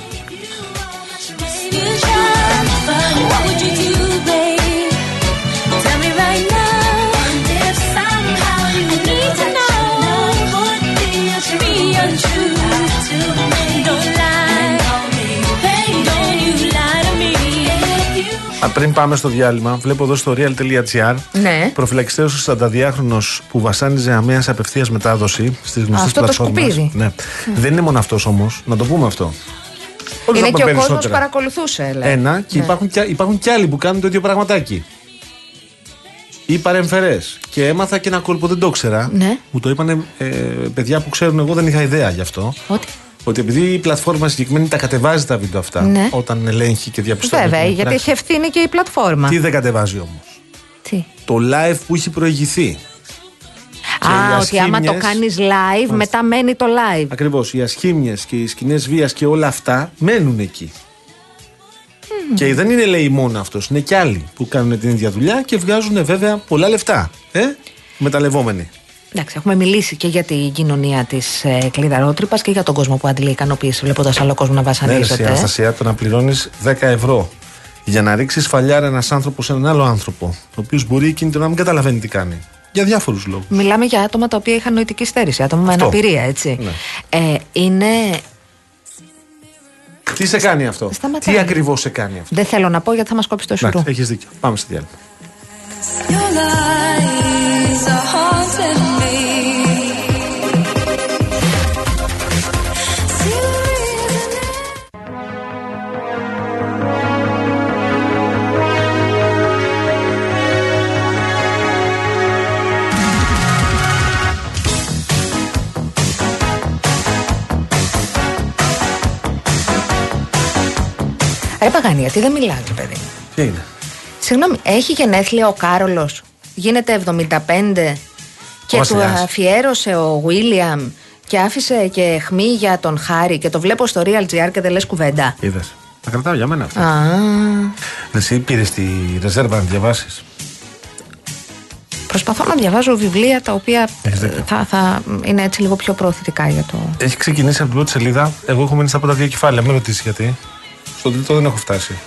Πριν πάμε στο διάλειμμα, βλέπω εδώ στο real.gr Ναι. προφυλακιστέο 42χρονο που βασάνιζε αμαία απευθείας μετάδοση στις γνωστές Αυτό το πλατφόρμες. σκουπίδι. Ναι. Δεν είναι μόνο αυτός όμως, να το πούμε αυτό. Όλους Είναι θα και ο πούμε κόσμος περισσότερα. παρακολουθούσε, λέει. Ένα και Ναι. υπάρχουν, και, υπάρχουν και άλλοι που κάνουν το ίδιο πραγματάκι. ή παρεμφερές. Και έμαθα και ένα κόλπο, δεν το ήξερα. Ναι. Μου το είπαν ε, παιδιά που ξέρουν, εγώ δεν είχα ιδέα γι' αυτό. Ότι. Ότι επειδή η πλατφόρμα συγκεκριμένη τα κατεβάζει τα βίντεο αυτά Ναι. όταν ελέγχει και διαπιστώνει. Βέβαια, την γιατί πράξη. έχει ευθύνη και η πλατφόρμα. Τι δεν κατεβάζει όμως; Τι; Το live που έχει προηγηθεί. Και οι Α, ότι άμα το ασχήμιες- κάνεις live, μετά μένει το live. Ακριβώς. Οι ασχήμιες και οι σκηνές βίας και όλα αυτά μένουν εκεί. Και δεν είναι λέει μόνο αυτός, είναι και άλλοι που κάνουν την ίδια δουλειά και βγάζουν βέβαια πολλά λεφτά. Ε; Μεταλλευόμενοι. Εντάξει, έχουμε μιλήσει και για την κοινωνία της ε, κλειδαρότρυπα και για τον κόσμο που αντλεί ικανοποίηση βλέποντας άλλο κόσμο να Ναι, ρε, εσύ, βασανίζεται. Αναστασία, το να πληρώνεις 10 ευρώ για να ρίξεις φαλιάρα ένας άνθρωπος σε έναν άλλο άνθρωπο, ο οποίος μπορεί εκείνη την ώρα να μην καταλαβαίνει τι κάνει. Για διάφορους λόγους. Μιλάμε για άτομα τα οποία είχαν νοητική στέρηση, άτομα με Αυτό. αναπηρία, έτσι. Ναι. Ε, είναι. Τι σε κάνει αυτό, Σταματάει. Τι ακριβώς σε κάνει αυτό; Δεν θέλω να πω γιατί θα μας κόψει το σουρού. Έχεις δίκιο. Πάμε στη διάλειμμα. Ρε Παγάνη, γιατί δεν μιλάς, ρε παιδί. μου. Τι είναι; Συγγνώμη, έχει γενέθλια ο Κάρολος. Γίνεται 75 και του Βασιλιάς. αφιέρωσε ο Βίλιαμ και άφησε και χμή για τον Χάρη και το βλέπω στο Real GR και δεν λες κουβέντα. Είδες. Τα κρατάω για μένα αυτά. Α, Εσύ πήρες τη ρεζέρβα να διαβάσεις. προσπαθώ να διαβάζω βιβλία τα οποία Έχεις δίκιο. ε, θα, θα είναι έτσι λίγο πιο προωθητικά για το. Έχει ξεκινήσει από την πρώτη σελίδα. Εγώ έχω μείνει στα πρώτα δύο κεφάλαια. Μην ρωτήσεις γιατί. Στο τρίτο δεν έχω φτάσει.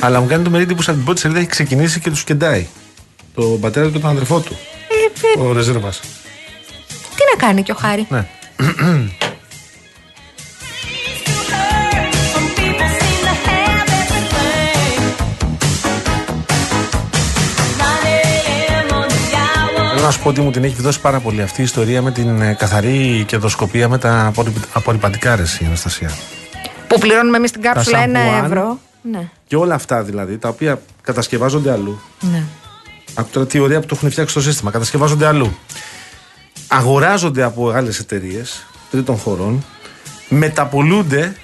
Αλλά μου κάνει το μερίδιο που από την πρώτη σελίδα έχει ξεκινήσει και τους κεντάει. Τον πατέρα του και τον αδερφό του. Ε, Ο ρεζέρβας. Τι να κάνει και ο Χάρη; Ναι. Θέλω να σου πω ότι μου την έχει δώσει πάρα πολύ αυτή η ιστορία με την ε, καθαρή κερδοσκοπία με τα απορρι- απορριπαντικά ρε η Αναστασία. Που πληρώνουμε εμείς την κάψουλα Τα ένα σαμπουάν. ευρώ. Ναι, Και όλα αυτά δηλαδή, τα οποία κατασκευάζονται αλλού. ναι. Από τώρα τι ωραία που το έχουν φτιάξει το σύστημα. Κατασκευάζονται αλλού. Αγοράζονται από άλλες εταιρείες τρίτων χωρών. Μεταπολούνται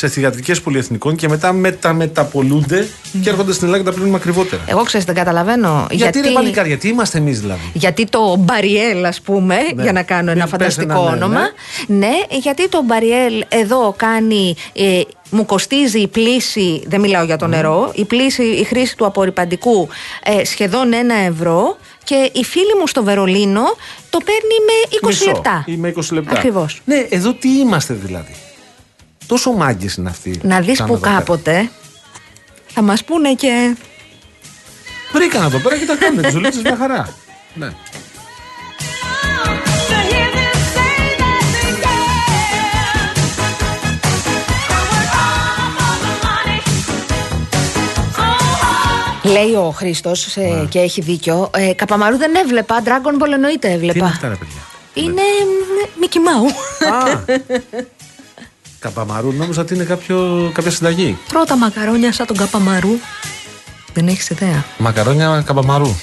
σε θηγατρικές πολυεθνικών και μετά μεταμεταπολούνται και έρχονται στην Ελλάδα και τα πληρώνουμε ακριβότερα. Εγώ ξέρω, δεν καταλαβαίνω. γιατί, ρε παλικάρια, γιατί είμαστε εμείς δηλαδή; Γιατί το Μπαριέλ, ας πούμε, Ναι. για να κάνω ένα Πες φανταστικό ένα ναι, όνομα. Ναι. γιατί το Μπαριέλ εδώ κάνει. ε, μου κοστίζει η πλήση, δεν μιλάω για το νερό, η πλήση, η χρήση του απορριπαντικού ε, σχεδόν ένα ευρώ και η φίλη μου στο Βερολίνο το παίρνει με 20 Μισό λεπτά. Ή με 20 λεπτά. Ακριβώς. Ναι, εδώ τι είμαστε δηλαδή; Τόσο μάγκες είναι αυτοί. Να δεις κάνουν που εδώ πέρα; κάποτε θα μας πούνε και Βρήκαν εδώ πέρα και τα κάνουν. Τη δουλειά μια χαρά. Ναι. Λέει ο Χρήστος Ναι. και έχει δίκιο. Ε, Καπαμαρού δεν έβλεπα. Dragon Ball εννοείται Τι έβλεπα. είναι αυτά, ρε παιδιά; Είναι Μικη Μάου. Α, Καπαμαρού, νόμιζα ότι είναι κάποιο, κάποια συνταγή. Τρώω τα μακαρόνια σαν τον Καπαμαρού. Δεν έχεις ιδέα. Μακαρόνια καπαμαρού.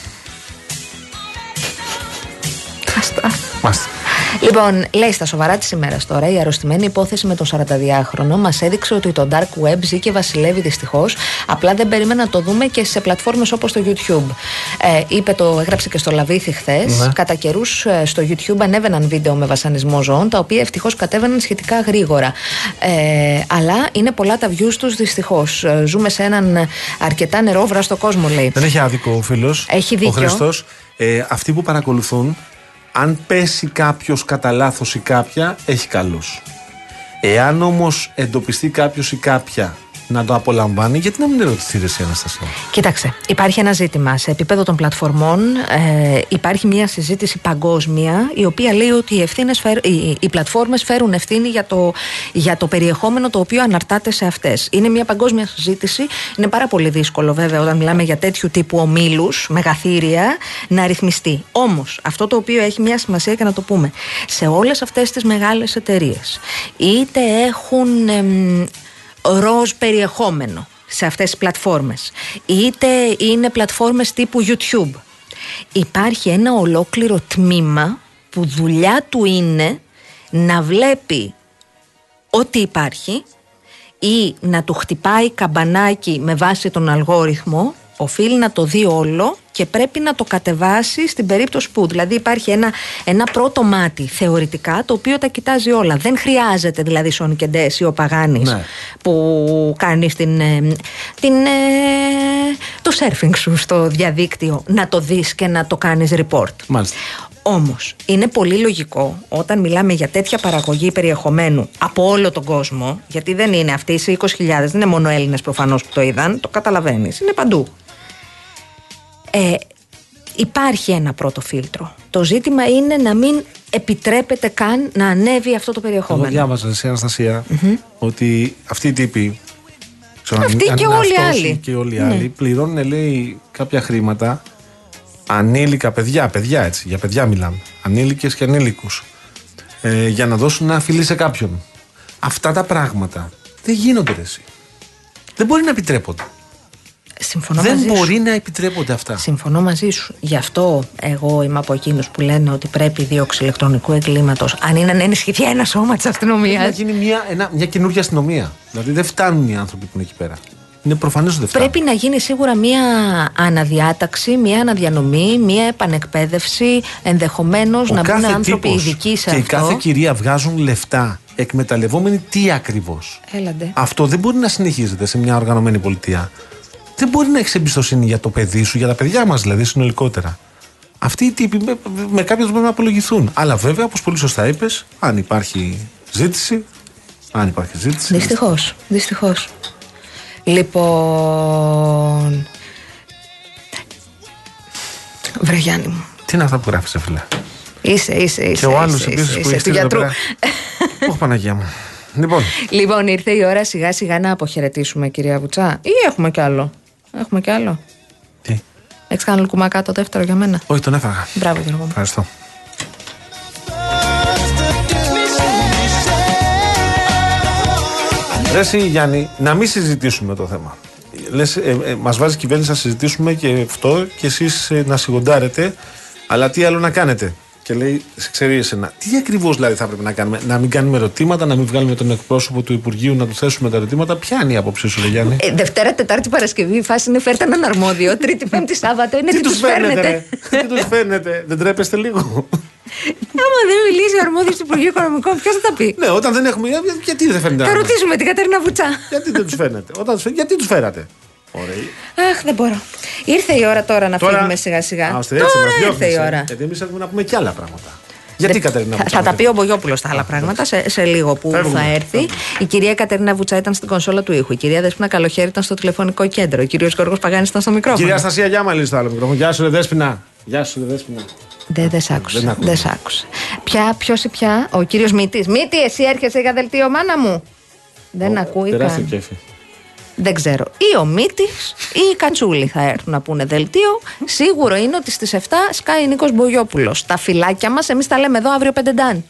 Άστα. Μάστε. Λοιπόν, λέει στα σοβαρά της ημέρας τώρα, η αρρωστημένη υπόθεση με τον 42χρονο μας έδειξε ότι το Dark Web ζει και βασιλεύει δυστυχώς. Απλά δεν περίμενα να το δούμε και σε πλατφόρμες όπως το YouTube. Ε, είπε το, έγραψε και στο Λαβίθι χθες. Ναι. Κατά καιρούς ε, στο YouTube ανέβαιναν βίντεο με βασανισμό ζώων, τα οποία ευτυχώς κατέβαιναν σχετικά γρήγορα. Ε, αλλά είναι πολλά τα views τους δυστυχώς. Ζούμε σε έναν αρκετά νερόβραστο κόσμο, λέει. Δεν έχει άδικο ο φίλος. Έχει δίκιο. Ο Χριστός. Ε, αυτοί που παρακολουθούν, αν πέσει κάποιος κατά λάθος ή κάποια, έχει καλού. Εάν όμως εντοπιστεί κάποιος ή κάποια να το απολαμβάνει, γιατί να μην ερωτηθεί ρε εσύ, Αναστασία; Κοίταξε, υπάρχει ένα ζήτημα. Σε επίπεδο των πλατφορμών ε, υπάρχει μια συζήτηση παγκόσμια η οποία λέει ότι οι, ευθύνες φέρ- οι, οι πλατφόρμες φέρουν ευθύνη για το, για το περιεχόμενο το οποίο αναρτάται σε αυτές. Είναι μια παγκόσμια συζήτηση. Είναι πάρα πολύ δύσκολο βέβαια όταν μιλάμε για τέτοιου τύπου ομίλους, μεγαθύρια, να ρυθμιστεί. Όμως αυτό το οποίο έχει μια σημασία και να το πούμε. Σε όλες αυτές τις μεγάλες εταιρείες, είτε έχουν εμ, ροζ περιεχόμενο σε αυτές τις πλατφόρμες. Είτε είναι πλατφόρμες τύπου YouTube. Υπάρχει ένα ολόκληρο τμήμα που δουλειά του είναι να βλέπει ό,τι υπάρχει ή να του χτυπάει καμπανάκι με βάση τον αλγόριθμο. Οφείλει να το δει όλο και πρέπει να το κατεβάσει στην περίπτωση που. Δηλαδή υπάρχει ένα, ένα πρώτο μάτι θεωρητικά το οποίο τα κοιτάζει όλα. Δεν χρειάζεται δηλαδή Σόνι Κεντές ή ο Παγάνης Ναι. που κάνει την, ε, την, ε, το surfing σου στο διαδίκτυο να το δεις και να το κάνεις report. Μάλιστα. Όμως, είναι πολύ λογικό όταν μιλάμε για τέτοια παραγωγή περιεχομένου από όλο τον κόσμο, γιατί δεν είναι αυτοί οι 20.000, δεν είναι μόνο Έλληνες προφανώς που το είδαν, το καταλαβαίνεις, είναι παντού. Ε, υπάρχει ένα πρώτο φίλτρο. Το ζήτημα είναι να μην επιτρέπεται καν να ανέβει αυτό το Εγώ περιεχόμενο. διάβαζα σε αναστασια ότι αυτοί οι τύποι. ξέρω, Αυτοί αν και είναι όλοι οι αυτός άλλοι. ή Και όλοι οι Ναι. άλλοι πληρώνουν, λέει, κάποια χρήματα ανήλικα παιδιά, παιδιά έτσι, για παιδιά μιλάμε. Ανήλικες και ανήλικους. Ε, για να δώσουν ένα φιλί σε κάποιον. Αυτά τα πράγματα δεν γίνονται ρε, εσύ. Δεν μπορεί να επιτρέπονται. Συμφωνώ δεν μαζί μπορεί σου. να επιτρέπονται αυτά. Συμφωνώ μαζί σου. Γι' αυτό εγώ είμαι από εκείνους που λένε ότι πρέπει η δίωξη ηλεκτρονικού εγκλήματος, αν είναι να ενισχυθεί ένα σώμα της Πρέπει να αστυνομία, γίνει μια, ένα, μια καινούργια αστυνομία. Δηλαδή δεν φτάνουν οι άνθρωποι που είναι εκεί πέρα. Είναι προφανέ ότι δεν φτάνουν. Πρέπει να γίνει σίγουρα μία αναδιάταξη, μία αναδιανομή, μία επανεκπαίδευση, ενδεχομένως να μπουν άνθρωποι τύπος ειδικοί σε και η αυτό. κάθε κυρία βγάζουν λεφτά εκμεταλλευόμενοι τι ακριβώς. Έλαντε. Αυτό δεν μπορεί να συνεχίζεται σε μια οργανωμένη πολιτεία. Δεν μπορεί να έχεις εμπιστοσύνη για το παιδί σου, για τα παιδιά μας δηλαδή συνολικότερα. Αυτοί οι τύποι με, με κάποιον πρέπει να απολογηθούν. Αλλά βέβαια, όπως πολύ σωστά είπες, αν υπάρχει ζήτηση. Αν υπάρχει ζήτηση. Δυστυχώς. Δυστυχώς. Λοιπόν. Βρε Γιάννη μου. Τι είναι αυτά που γράφεις, φίλε; Είσαι, είσαι, είσαι. Και ο άλλος είσαι, επίσης είσαι, που είσαι, έχει του στείλει εδώ γιατρού. πέρα. Όχι, Παναγία μου. Λοιπόν, Λοιπόν, ήρθε η ώρα σιγά σιγά να αποχαιρετήσουμε, κυρία Βουτσά. Ή έχουμε κι άλλο. Έχουμε κι άλλο. Τι; Έχεις κάνει λουκουμακά το δεύτερο για μένα; όχι, τον έφαγα. Μπράβο, Γιώργο μου. Ευχαριστώ. Ρε εσύ, Γιάννη, να μην συζητήσουμε το θέμα. Λες, ε, ε, μας βάζει η κυβέρνηση να συζητήσουμε και αυτό και εσείς ε, να σιγοντάρετε, αλλά τι άλλο να κάνετε; Και λέει, σε ξέρει εσένα, τι ακριβώς δηλαδή θα πρέπει να κάνουμε, Να μην κάνουμε ερωτήματα, να μην βγάλουμε τον εκπρόσωπο του Υπουργείου να του θέσουμε τα ερωτήματα; Ποια είναι η άποψή σου, ρε Γιάννη; Ε, Δευτέρα, Τετάρτη, Παρασκευή, η φάση είναι φέρτε έναν αρμόδιο. Τρίτη, Πέμπτη, Σάββατο είναι τι, τους τους φέρνετε. ρε; τι τους φέρνετε, δεν τρέπεστε λίγο; Άμα δεν μιλήσει ο αρμόδιος του Υπουργείου Οικονομικών, ποιος θα τα πει; ναι, όταν δεν έχουμε. Γιατί δεν φέρνετε Θα άνθρωποι; ρωτήσουμε την Κατερίνα Βουτσά. Γιατί δεν τους φέρνετε. Όταν τους φέρ- γιατί τους φέρατε; Ωραία. Αχ, δεν μπορώ. Ήρθε η ώρα τώρα να Τώρα- φύγουμε σιγά σιγά. Α, ώστε έτσι Τώρα μας ήρθε διώχνεις, η ε. ώρα. Γιατί εμείς έχουμε να πούμε και άλλα πράγματα. Γιατί Κατερίνα Θα, Βουτσά, θα τα γιατί- πει ο Μπογιόπουλος τα άλλα πράγματα σε, σε λίγο που Φεύγουμε, θα έρθει. Η κυρία Κατερίνα Βουτσά ήταν στην κονσόλα του ήχου. Η κυρία Δέσπινα Καλοχέρη ήταν στο τηλεφωνικό κέντρο. Ο κύριος Γιώργο Παγάνης ήταν στο μικρόφωνο. Κυρία Αστασία Γιάμαλη στο άλλο μικρόφωνο. Γεια σου, ρε Δέσποινα. Γεια σου, ρε Δέσποινα. Δεν δε σ' άκουσε. Δεν άκουσα. Δεν σ' άκουσε. Ποια, ποιος ή ποια, ο κύριος Μήτης. Μήτη, εσύ έρχεσαι για δελτίο, μάνα μου. Δεν ακούει Τεράστιο καν. κέφι δεν ξέρω. Ή ο Μίτη ή η Κατσούλη θα έρθουν να πούνε δελτίο. Σίγουρο είναι ότι στις 7 σκάει Νίκος Μπογιόπουλος. Τα φυλάκια μας, εμείς τα λέμε εδώ αύριο πεντεντάν.